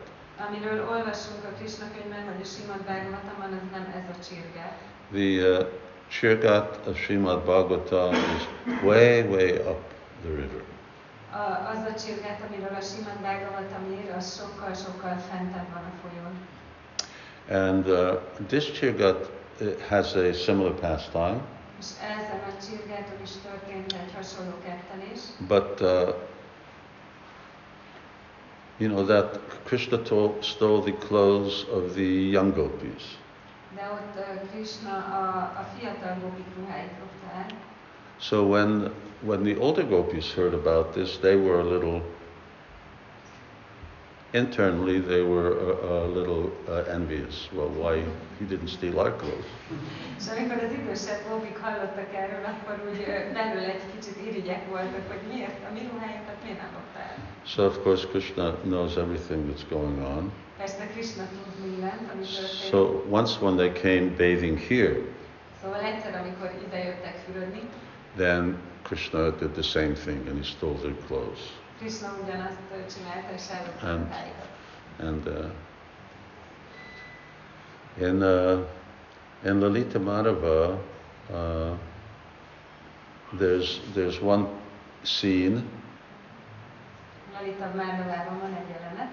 Amiről olvasunk a Krishna könyvben, vagy a Simad Bhagavatamban, az nem ez a. The uh, Chirgat of Srimad Bhagavatam is way, way up the river. A, az a csirgát, amiről a Simad Bhagavatam ír, az sokkal-sokkal fentebb van a folyón. And uh, this Chirgat uh, has a similar pastime, És ezen a csirgáton is történt egy hasonló kettelés. but uh, you know that Krishna to- stole the clothes of the young gopis. Lopta el. So when when the older gopis heard about this, they were a little internally they were a, a little uh, envious. Well, why he didn't steal our clothes? És amikor az idősebb gópik hallottak erről, akkor úgy ö, belül egy kicsit irigyek voltak, hogy miért a mi ruháinkat miért nem lopta el. So of course Krishna knows everything that's going on. Persze Krishna tud mindent, ami történik. So once when they came bathing here, Szóval egyszer, amikor ide fürödni, then Krishna did the same thing and he stole their clothes. Krishna ugyanazt csinálta, és ellopta And- And uh, in uh, in Lalita Madhava, uh, there's there's one scene Lalita Márdavában van egy jelenet,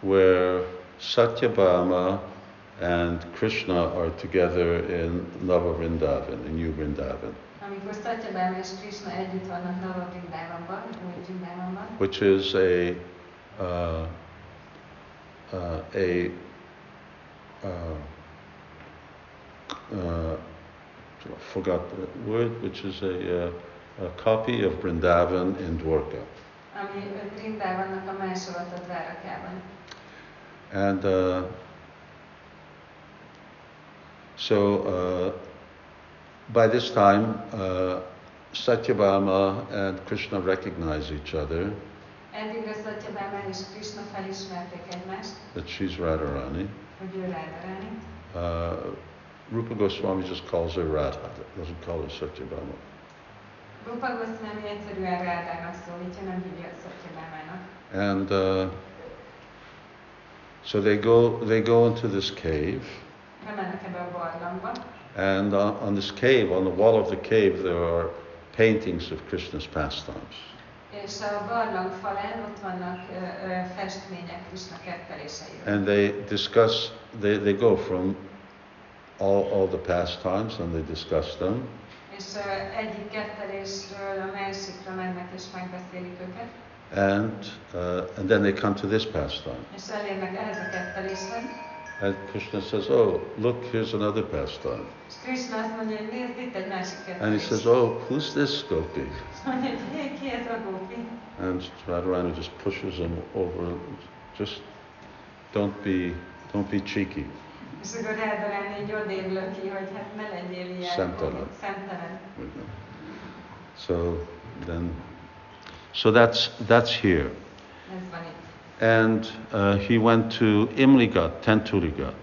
where Satyabhama and Krishna are together in Nava Vrindavan, in New Vrindavan, Amikor Satyabhama és Krishna együtt vannak Nava Vrindavanban, új Vrindavanban, which is a uh, uh, a uh, uh, forgot the word, which is a, uh, a copy of Vrindavan in Dwarka. ami Vrindavannak a másolata Dvárakában. And uh, so uh, by this time, uh, Satyabhama and Krishna recognize each other, Eddigre Satyabhama és Krishna felismerték egymást, that she's Radharani. hogy ő Rádarani. Uh, Rupa Goswami just calls her Radha, doesn't call her Satyabhama. Rupa Goswami egyszerűen Rádának szólítja, nem hívja Satyabhamának. And uh, so they go, they go into this cave, Bemennek ebbe a barlangba, and on, on this cave, on the wall of the cave, there are paintings of Krishna's pastimes. és a barlang falán ott vannak ö, ö, festmények Krishna ketteléseiről. And they discuss, they, they go from all, all the pastimes and they discuss them. És ö, egyik kettelésről a másikra mennek és megbeszélik őket, And, uh, and then they come to this pastime. And Krishna says, Oh, look, here's another pastime. And he says, Oh, who's this Gopi? And Radharani just pushes him over. Just don't be, don't be cheeky. So then, so that's that's here. Ez van itt. And uh, he went to Imligat, Tenturigat.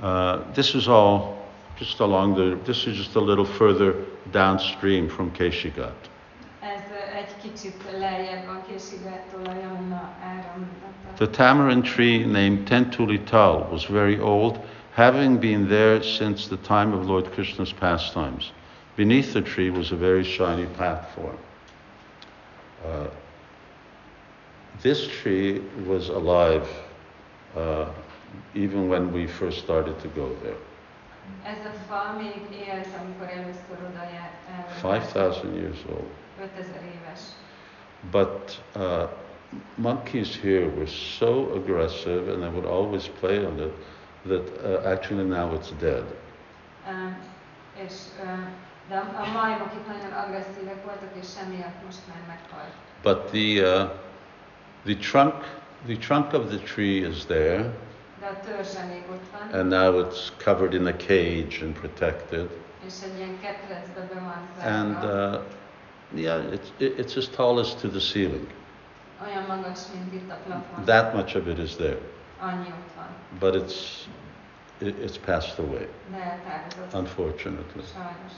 Uh, this is all just along the. This is just a little further downstream from Keshigat. Ez ö, egy kicsit lejjebb van Késigáttól a Jamuna áramlata. The tamarind tree named Tentulital was very old, having been there since the time of Lord Krishna's pastimes. Beneath the tree was a very shiny platform. Uh, this tree was alive uh, even when we first started to go there. Ez a fa még élt, amikor először oda járt. 5,000 years old. 5000 éves. But uh, monkeys here were so aggressive and they would always play on it that uh, actually now it's dead. Um, és, uh, de a, majmok itt nagyon agresszívek voltak, és emiatt most már meghalt. But the, uh, the, trunk, the trunk of the tree is there, De a ott van, and now it's covered in a cage and protected. és egy ilyen ketrecbe be van And uh, yeah, it's, it's as tall as to the ceiling. Olyan magas, mint itt a plafon. That much of it is there. Annyi ott van. But it's, it, it's passed away, De eltávozott. unfortunately. Sajnos.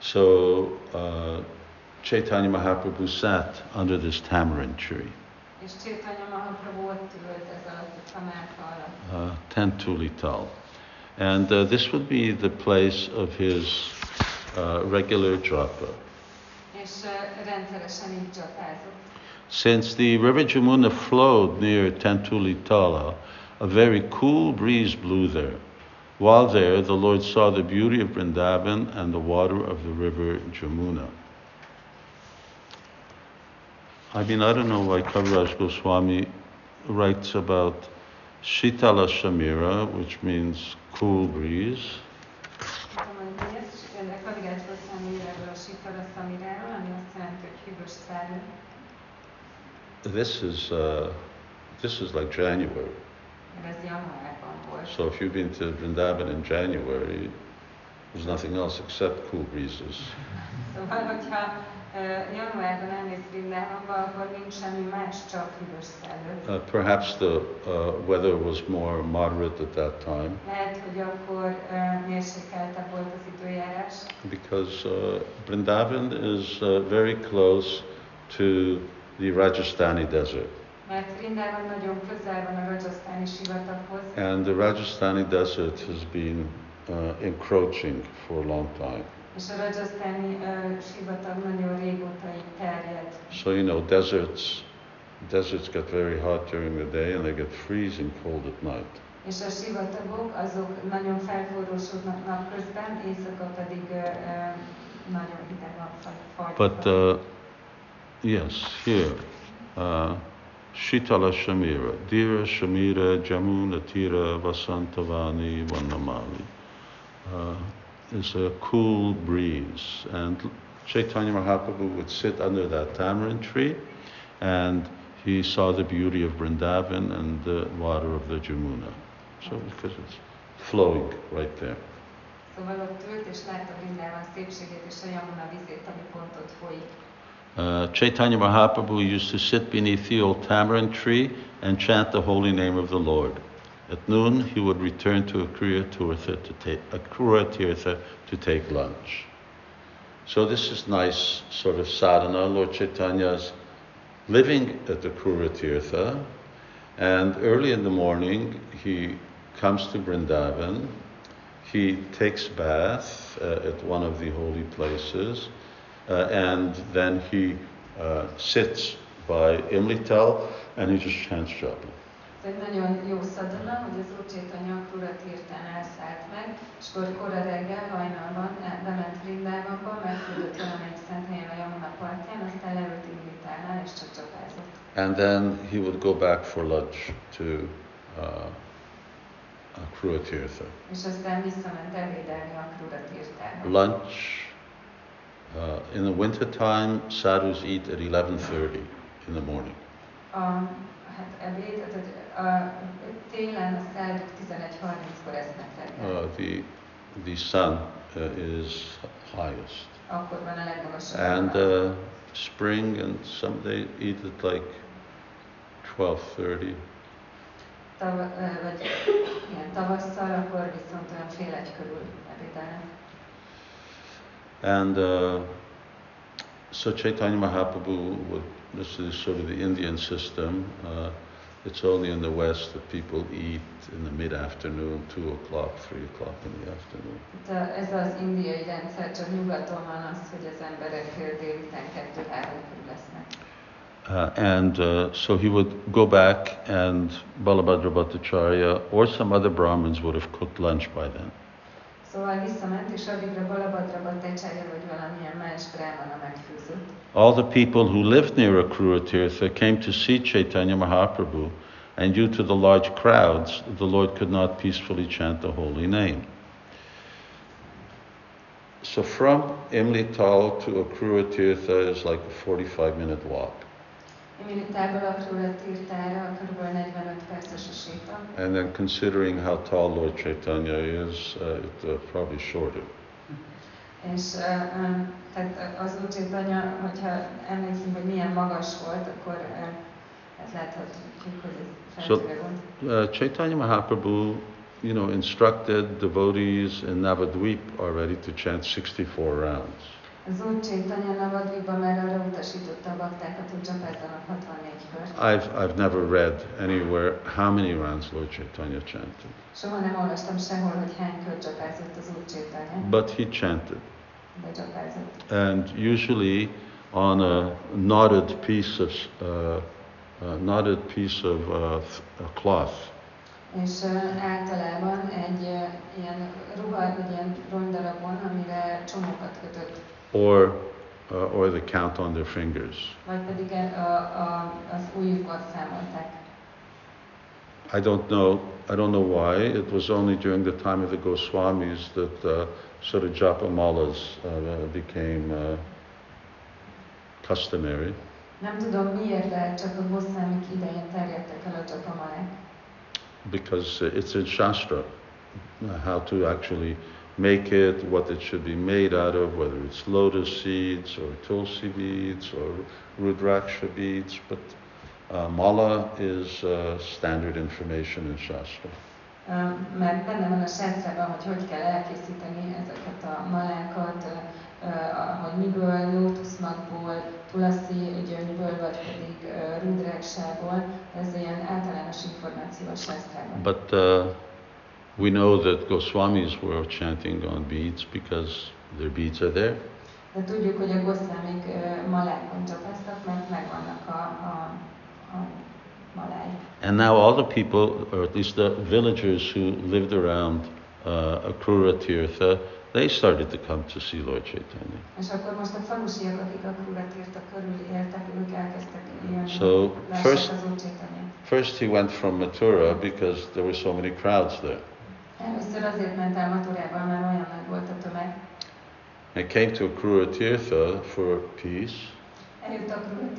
So uh, Chaitanya Mahaprabhu sat under this tamarind tree, És Chaitanya Mahaprabhu ott ült ez alatt a uh, Tentulital. And uh, this would be the place of his uh, regular japa. Uh, rendszeresen így csapázott. Since the river Jamuna flowed near Tentulitala, a very cool breeze blew there. While there, the Lord saw the beauty of Vrindavan and the water of the river Jamuna. I mean, I don't know why Kaviraj Goswami writes about Shitala Shamira, which means cool breeze. This is, uh, this is like January. So if you've been to Vrindavan in January, there's nothing else except cool breezes. Szóval, hogyha uh, januárban elmész Vrindávamba, akkor nincs semmi más, csak hűvös szellő. Perhaps the uh, weather was more moderate at that time Lehet, hogy akkor uh, mérsékeltebb volt az időjárás, because uh, Vrindavan is uh, very close to the Rajasthani desert. Mert Vrindában nagyon közel van a Rajasztáni sivataghoz, And the Rajasthani desert has been uh, encroaching for a long time. És a Rajasthani sivatag nagyon régóta. So, you know, deserts, deserts get very hot during the day and they get freezing cold at night. És a sivatagok azok nagyon felforrósodnak napközben, éjszaka pedig uh, nagyon hideg nap But uh, yes, here, uh, Shitala Shamira, Dira Shamira Jamuna Tira Vasantavani Vanamali. Uh, is a cool breeze, and Chaitanya Mahaprabhu would sit under that tamarind tree, and he saw the beauty of Vrindavan and the water of the Jamuna. So because it's flowing right there. Szóval. Uh, Chaitanya Mahaprabhu used to sit beneath the old tamarind tree and chant the holy name of the Lord. At noon, he would return to Akrura Tirtha to take, Akrura Tirtha to take lunch. So this is nice sort of sadhana. Lord Chaitanya's living at the Krura Tirtha, and early in the morning he comes to Vrindavan. He takes bath uh, at one of the holy places, and then he uh, sits by Imlital and he just chants. Ez egy nagyon jó szadona, hogy az Ucsétanya Krurat hirtelen elszállt meg, és akkor kora reggel, hajnalban bement Vrindávamba, megküldött valamelyik szent helyen a Yamuna partján, aztán leült és csak csapázott. And then he would go back for lunch to uh, Kruatirtha. És aztán visszament ebédelni a Kruatirtába. Lunch, uh, in the winter time, sadhus eat at 11.30 in the morning. A, hát ebéd, tehát a, télen a szállók 11.30-kor esznek reggel. Uh, the, the sun uh, is highest. Akkor van a legmagasabb. And uh, spring and some they eat at like 12.30. Tav, vagy ilyen tavasszal, akkor viszont olyan fél egy körül ebédelnek. And uh, so Chaitanya Mahaprabhu, would, this is sort of the Indian system. Uh, it's only in the West that people eat in the mid-afternoon, 2 o'clock, 3 o'clock in the afternoon. De ez az indiai rendszer, csak nyugaton van az, hogy az emberek délután 2-3 lesznek. Uh, and uh, so he would go back, and Balabhadra Bhattacharya or some other Brahmins would have cooked lunch by then. All the people who lived near Akrura Tirtha came to see Chaitanya Mahaprabhu, and due to the large crowds, the Lord could not peacefully chant the holy name. So from Imlital to Akrura Tirtha is like a 45 minute walk. And then considering how tall Lord Chaitanya is, uh, it's uh, probably shorter. És uh, tehát az Úr Chaitanya, hogyha emlékszünk, hogy milyen magas volt, akkor uh, ez láthatjuk, hogy ez so, uh, Chaitanya Mahaprabhu, you know, instructed devotees in Navadvip already to chant 64 rounds. Az Úr Chaitanya Navadvipban már arra utasította a baktákat, hogy csapázzanak 64 kört. I've, I've never read anywhere how many rounds Lord Chaitanya chanted. Soha nem olvastam sehol, hogy hány kört csapázott az Úr Chaitanya. But he chanted. And usually on a knotted piece of uh, a knotted piece of uh, cloth. És uh, általában egy uh, ilyen ruha, vagy ilyen rondarabon, amire csomókat kötött or, uh, or the count on their fingers. I don't know. I don't know why. It was only during the time of the Goswamis that uh, sort of japamalas uh, became uh, customary. Nem tudom miért, de csak a Goswamik idején terjedtek el a japamalák. Because it's in Shastra how to actually make it, what it should be made out of, whether it's lotus seeds or tulsi beads or rudraksha beads, but uh, mala is uh, standard information in Shastra. Mert benne van a hogy hogy kell elkészíteni ezeket a malákat, hogy miből, tulaszi gyöngyből, vagy pedig rudráksából. Ez ilyen általános információ a. But uh, we know that Goswamis were chanting on beads because Their beads are there. De tudjuk, hogy a goszlámik ö, malákon csapáztak, mert megvannak a, a, a maláj. And now all the people, or at least the villagers who lived around uh, Akrura Tirtha, they started to come to see Lord Chaitanya. És akkor most a falusiak, akik a krúrat írtak körül éltek, ők elkezdtek jönni, So, first- az Úr Csaitanyát. First, he went from Mathura because there were so many crowds there. Először azért ment el Maturába, mert olyan nagy volt a tömeg. He came to Akrura Tirtha for peace, Eljött a krúrat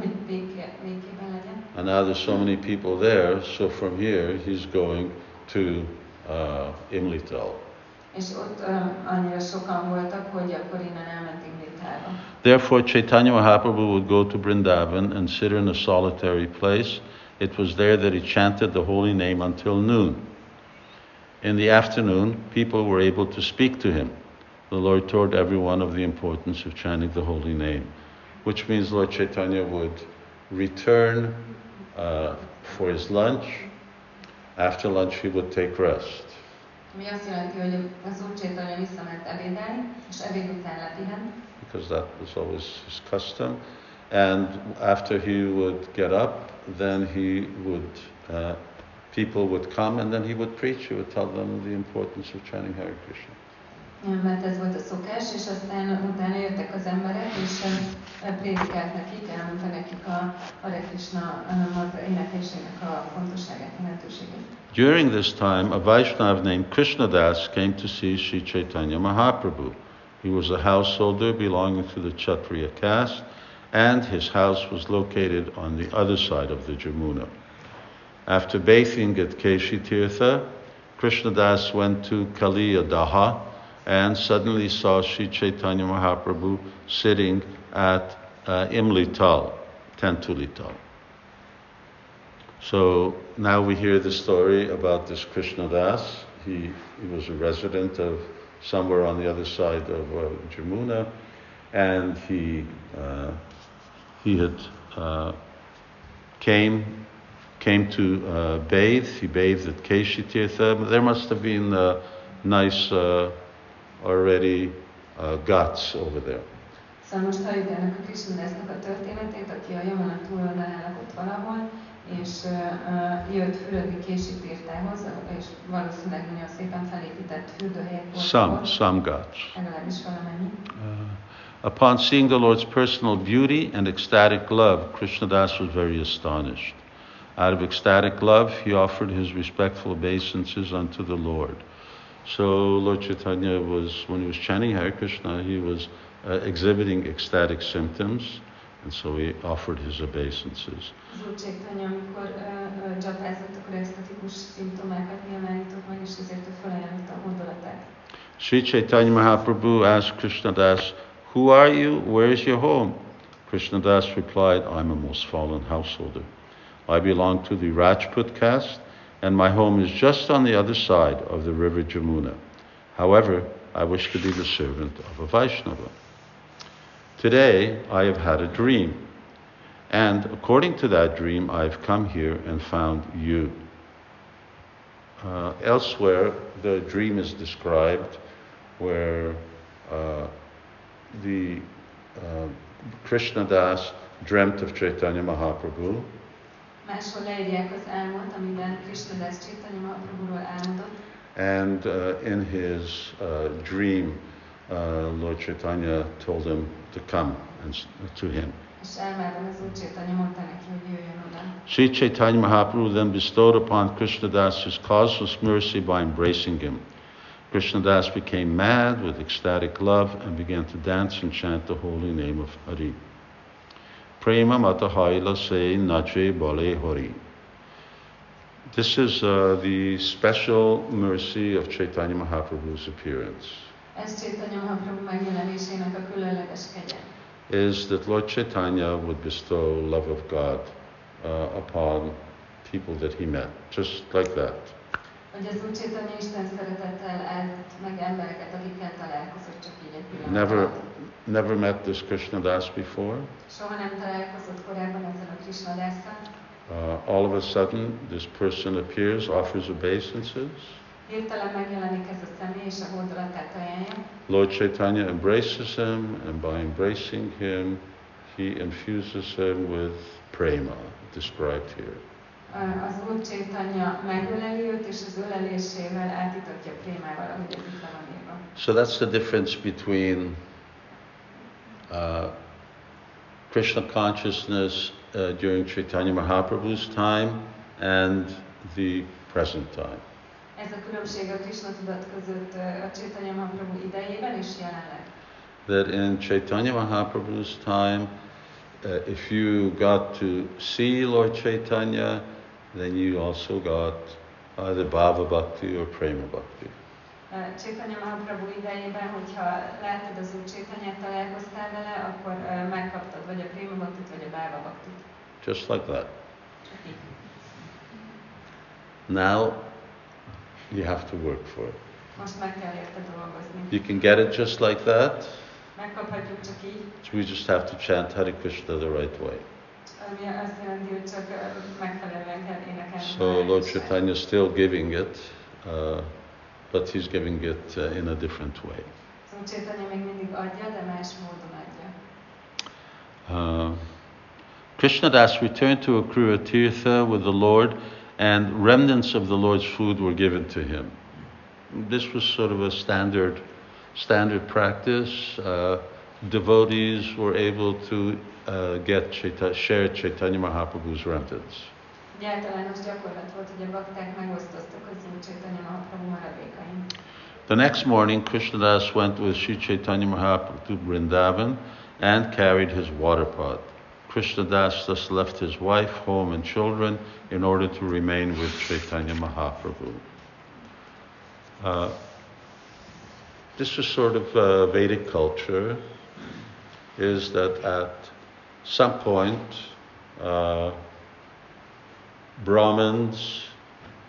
hogy békében legyen. and now there's so many people there, so from here he's going to uh, Imlital. És ott annyira sokan voltak, hogy akkor innen elment Imlitába. Therefore, Chaitanya Mahaprabhu would go to Vrindavan and sit in a solitary place. It was there that he chanted the holy name until noon. In the afternoon, people were able to speak to him. The Lord told everyone of the importance of chanting the holy name, which means Lord Chaitanya would return uh, for his lunch. After lunch, he would take rest. Ami azt jelenti, hogy az Úr Csaitanya visszament ebédelni, és ebéd után lepihen, because that was always his custom. And after he would get up, then he would, uh, people would come and then he would preach. He would tell them the importance of chanting Hare Krishna. mert ez volt a szokás, és aztán utána jöttek az emberek, és uh, prédikált nekik, elmondta nekik a Hare Krishna mantra éneklésének a fontosságát, jelentőségét. During this time, a Vaishnav named Krishnadas came to see Sri Chaitanya Mahaprabhu. He was a householder belonging to the Kshatriya caste, and his house was located on the other side of the Jamuna. After bathing at Keshi Tirtha, Krishnadas went to Kaliyadaha and suddenly saw Sri Chaitanya Mahaprabhu sitting at uh, Imlital, Tantulital. So now we hear the story about this Krishnadas. He, he was a resident of somewhere on the other side of uh, Jamuna, and he, uh, he had uh, came, came to uh, bathe. He bathed at Keshitirtha. There must have been uh, nice uh, already uh, ghats over there. Szóval most a Krishnadasnak a történetét, aki a Yamuna túloldalán lakott valahol, és uh, jött fürödni Késitírtához, és valószínűleg nagyon szépen felépített fürdőhelyek voltak Some, some ghats. legalábbis valamennyi. Uh, upon seeing the Lord's personal beauty and ecstatic love, Krishnadas was very astonished. Out of ecstatic love, he offered his respectful obeisances unto the Lord. So Lord Chaitanya was, when he was chanting Hare Krishna, he was uh, exhibiting ecstatic symptoms, and so he offered his obeisances. Az Úr Csaitanya, amikor uh, uh, csapázott, akkor extatikus szimptomákat nyilvánított meg, és ezért ő felajánlotta a gondolatát. Sri Chaitanya Mahaprabhu asked Krishna Das, Who are you? Where is your home? Krishna Das replied, I'm a most fallen householder. I belong to the Rajput caste, and my home is just on the other side of the river Jamuna. However, I wish to be the servant of a Vaishnava. Today, I have had a dream, and according to that dream, I've come here and found you. Uh, elsewhere, the dream is described where uh, the uh, Krishnadas dreamt of Chaitanya Mahaprabhu, Máshol leírják az álmot, amiben Krishnadas Chaitanya Mahaprabhuról álmodott, and uh, in his uh, dream, uh, Lord Chaitanya told him to come and to him. és álmában az Úr Chaitanya mondta neki, hogy jöjjön oda. Sri Chaitanya Mahaprabhu then bestowed upon Krishnadas his causeless mercy by embracing him. Krishnadas became mad with ecstatic love and began to dance and chant the holy name of Hari. Prema Matahaila se Nache Bale Hari. This is uh, the special mercy of Chaitanya Mahaprabhu's appearance, Ez Chaitanya Mahaprabhu megjelenésének a különleges kegye. is that Lord Chaitanya would bestow love of God uh, upon people that he met, just like that. Hogy az Úr Chaitanya Isten szeretettel áldott meg embereket, akikkel találkozott csak így egy pillanat Never. Never met this Krishna Das before. Soha nem találkozott korábban ezzel a. Uh, all of a sudden, this person appears, offers obeisances, Hirtelen megjelenik ez a személy, és a ajánlja. Lord Chaitanya embraces him, and by embracing him, he infuses him with prema, described here. Az Úr Chaitanya megöleli őt, és az ölelésével átítatja prémával, ahogy ez itt le van. So that's the difference between uh, Krishna consciousness uh, during Chaitanya Mahaprabhu's time and the present time. Ez a különbség a Krishna tudat között ö, a Chaitanya Mahaprabhu idejében és jelenleg. That in Chaitanya Mahaprabhu's time, uh, if you got to see Lord Chaitanya, then you also got either Bhava Bhakti or Prema Bhakti. Ö, Chaitanya Mahaprabhu idejében, hogyha láttad az Úr Chaitanyát, találkoztál vele, akkor megkaptad vagy a Prima Bhaktit, vagy a Bhava Bhaktit. Just like that. Now, you have to work for it. Most meg kell érte dolgozni. You can get it just like that, Megkaphatjuk csak így, so we just have to chant Hare Krishna the right way. ami azt jelenti, hogy csak ö, megfelelően kell énekelni. So Lord Chaitanya is still giving it, uh, but he's giving it uh, in a different way. Szóval Chaitanya még mindig adja, de más módon adja. Uh, Krishnadas returned to Akrura Tirtha with the Lord, and remnants of the Lord's food were given to him. This was sort of a standard, standard practice. Uh, devotees were able to uh, get Chaita- share Chaitanya Mahaprabhu's remnants. Általános gyakorlat volt, hogy a bakták megosztoztak az Úr Mahaprabhu maradékain. The next morning, Krishnadas went with Sri Chaitanya Mahaprabhu to Vrindavan and carried his water pot. Krishnadas thus left his wife, home, and children in order to remain with Chaitanya Mahaprabhu. Uh, this is sort of uh, Vedic culture, is that at some point, uh, Brahmins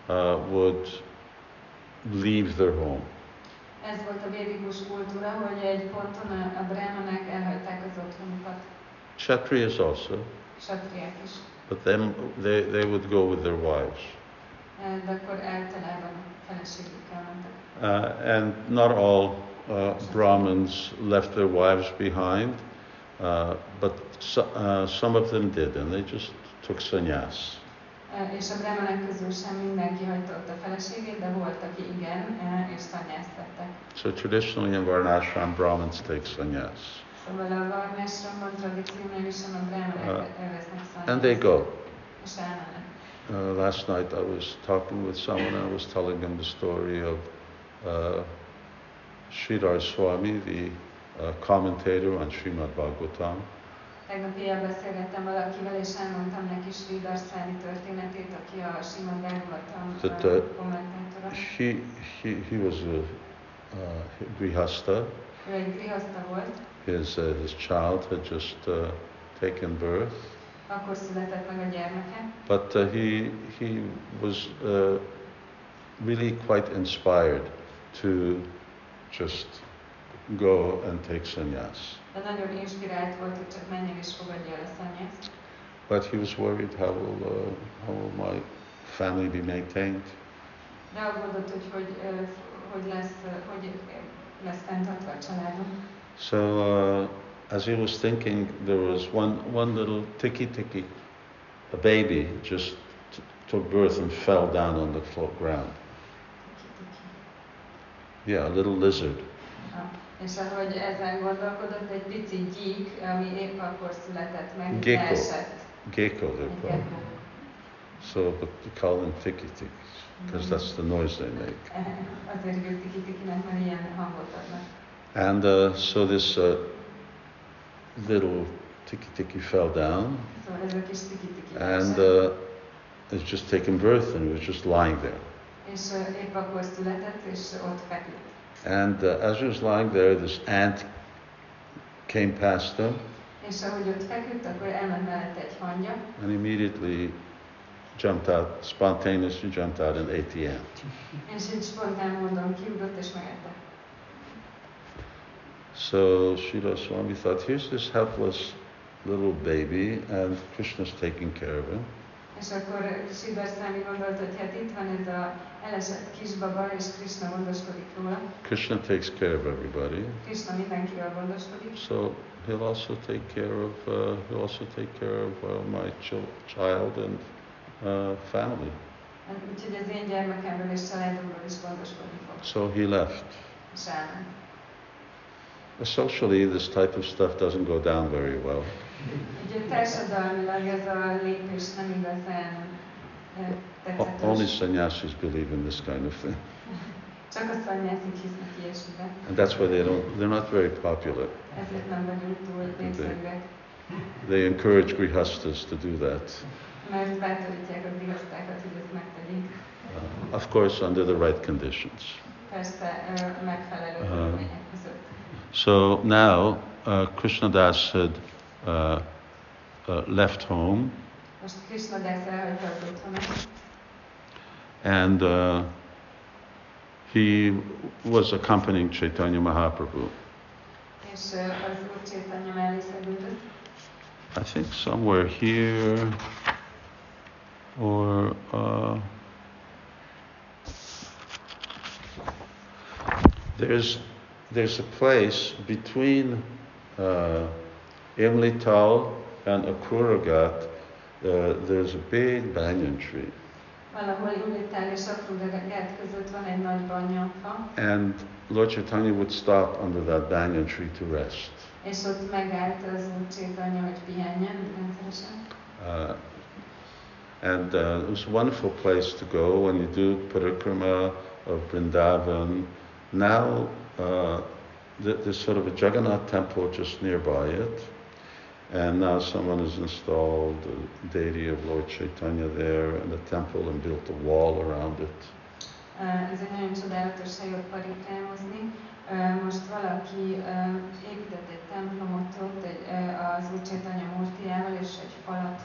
uh, would leave their home. Ez volt a védikus kultúra, hogy egy ponton a, a brahmanek elhagyták az otthonukat, Kshatriyas also, satriák is. but then they, they would go with their wives. De akkor általában feleségükkel mentek. Uh, and not all uh, Brahmins left their wives behind, uh, but so, uh, some of them did, and they just took sannyas. Eh, És a brahmanek közül sem mindenki a feleségét, de volt, aki igen, eh, és. So traditionally in Varnashram, Brahmins take sannyas. Szóval a varnásramban tradicionálisan a brahmanek Uh. And they go. És elmennek. Uh, last night I was talking with someone, I was telling them the story of uh, Sridhar Swami, the uh, commentator on Srimad Bhagavatam. Tegnap éjjel beszélgettem valakivel, és elmondtam neki Sridhar Swami történetét, aki a Simad Bhagavatam uh, kommentátora. He, he, he was a uh, grihasta. Ő egy grihaszta volt, His, uh, his child had just uh, taken birth, akkor született meg a gyermeke, but uh, he, he was uh, really quite inspired to just go and take sannyas. De nagyon inspirált volt, hogy csak menjen és fogadja el a szanyászt. But he was worried how will, uh, how will my family be maintained? De aggódott, hogy hogy, ö, hogy lesz, ö, hogy lesz fenntartva a családom. So uh, as he was thinking, there was one, one little tiki tiki, a baby just t- took birth and fell down on the floor ground. Yeah, a little lizard. És ahogy ezen gondolkodott, egy pici gyík, ami épp akkor született meg, Gecko. leesett. Gecko, they're called. So, but we call them tiki tikis because that's the noise they make. Eh, Azért hívjuk tiki-tikinek, mert ilyen hangot adnak. And uh, so this uh, little tiki tiki fell down Szóval ez a kis tiki-tiki and uh, it's just taken birth and it was just lying there. És ö, épp akkor született, és ott feküdt. And uh, as he was lying there, this ant came past him És ahogy ott feküdt, akkor elment egy hangya, and immediately jumped out, spontaneously jumped out and ate the ant. és így spontán módon kiugrott és megette. So Sridhar Swami thought, here's this helpless little baby, and Krishna's taking care of him. És akkor gondolt, hogy hát itt van ez a elesett kisbaba, és Krishna gondoskodik róla. Krishna takes care of everybody. Krishna mindenkiről gondoskodik. So he'll also take care of uh, he'll also take care of uh, my chil- child and uh, family. Úgyhogy az én gyermekemről és családomról is gondoskodni fog. So he left. És elment. Socially, this type of stuff doesn't go down very well. Úgyhogy társadalmilag ez a lépés nem igazán Only sannyasis believe in this kind of thing, Csak a szanyászik hisznek ilyesmiben. and that's why they don't. They're not very popular. Ezért nem vagyunk túl népszerűek. They encourage grihastas to do that. Mert bátorítják a hogy ezt megtegyék. Uh, of course, under the right conditions. Persze megfelelő körülmények között. So now uh, Krishnadas had uh, uh, left home, Most Krishna Dász elhagyta az otthonát, and uh, he was accompanying Chaitanya Mahaprabhu. és az Úr Csétanya mellé szegődött. I think somewhere here, or uh, there's there's a place between uh, Imlital and Akrura Ghat. Uh, there's a big banyan tree, Valahol Imlitál és Akrudagát között van egy nagy banyanfa, and Lord Chaitanya would stop under that banyan tree to rest. és ott megállt az Úr Csétanya, hogy pihenjen rendszeresen. Uh, and uh, it was a wonderful place to go when you do parikrama of Vrindavan. Now uh, there's sort of a Jagannath temple just nearby it, and now someone has installed the deity of Lord Chaitanya there and a temple and built a wall around it. Eh, Ez egy nagyon csodálatos hely ott parikrámozni. Eh, Most valaki eh, épített egy templomot ott egy, az Úr Csétanya Murtiával, és egy falat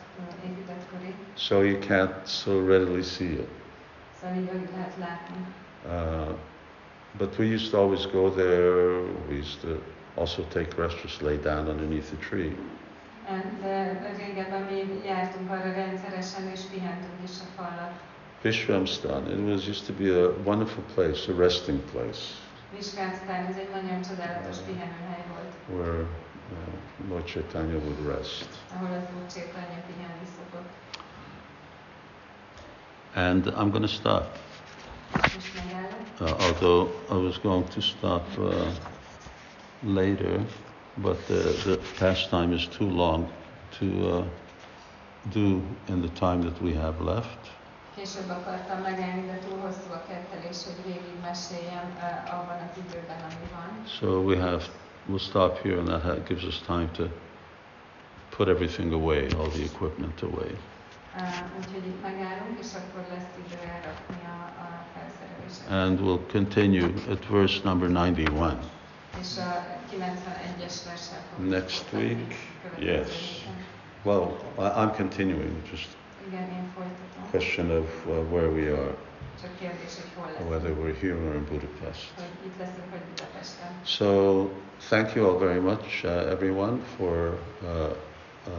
épített köré, So you can't so readily see it. szóval így alig lehet látni. Uh, but we used to always go there. We used to also take rest, just lay down underneath the tree. De régebben mi jártunk arra rendszeresen, és pihentünk is a falat. Vishramstan. It was used to be a wonderful place, a resting place, Vizsgásztán, ez egy nagyon csodálatos pihenőhely volt, where uh, Lord Chaitanya would rest. ahol az Úr Csétanya pihenni szokott. And I'm going to stop, uh, although I was going to stop uh, later, but the, the pastime is too long to uh, do in the time that we have left. Később akartam megállni, de túl hosszú a kettelés, hogy végig uh, abban az időben, ami van. So we have, we'll stop here, and that gives us time to put everything away, all the equipment away. Uh, úgyhogy itt megállunk, és akkor lesz idő elrakni a, a felszereléseket. And we'll continue at verse number 91. És a 91-es versel fogunk Next week? Yes. Well, I- I'm continuing, just question of uh, where we are, Csak kérdés, hogy hol or lesz. whether we're here or in Budapest. Hogy itt leszünk, vagy Budapesten. So, thank you all very much, uh, everyone, for uh, uh,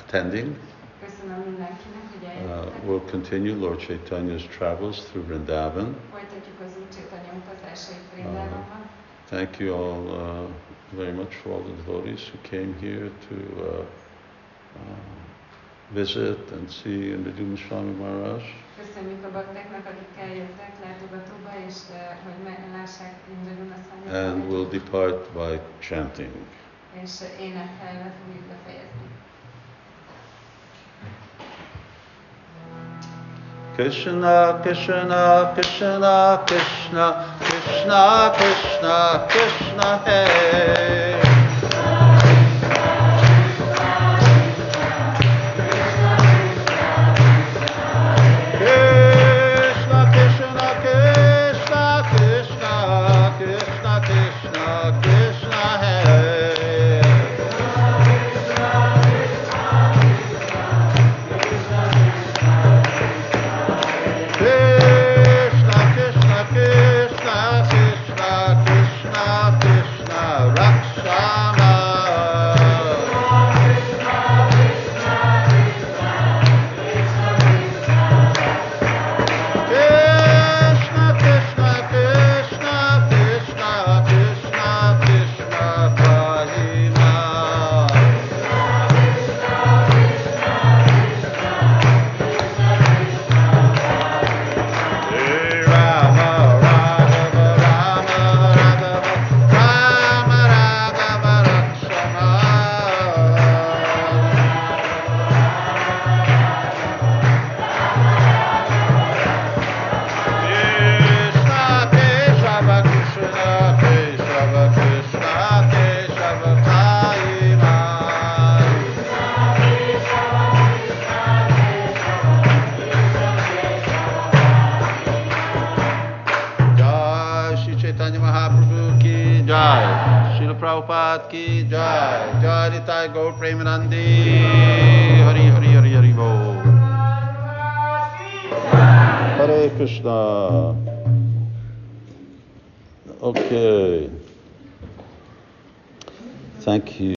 attending. Köszönöm mindenkinek, hogy Uh, we'll continue Lord Chaitanya's travels through Vrindavan. Folytatjuk az Úr Csétanya utazásait Vrindávonban. Thank you all uh, very much for all the devotees who came here to uh, uh, visit and see Indradyumna Swami Maharaj. Köszönjük a baktáknak, akik eljöttek látogatóba, és uh, hogy meglássák Indra And we'll depart by chanting. és énekelve fogjuk befejezni. Krishna, Krishna, Krishna, Krishna, Krishna, Krishna, Krishna, Hey. Prem Randi Hari Hari Hari Hari Bo. Hare Krishna. Okay. Thank you.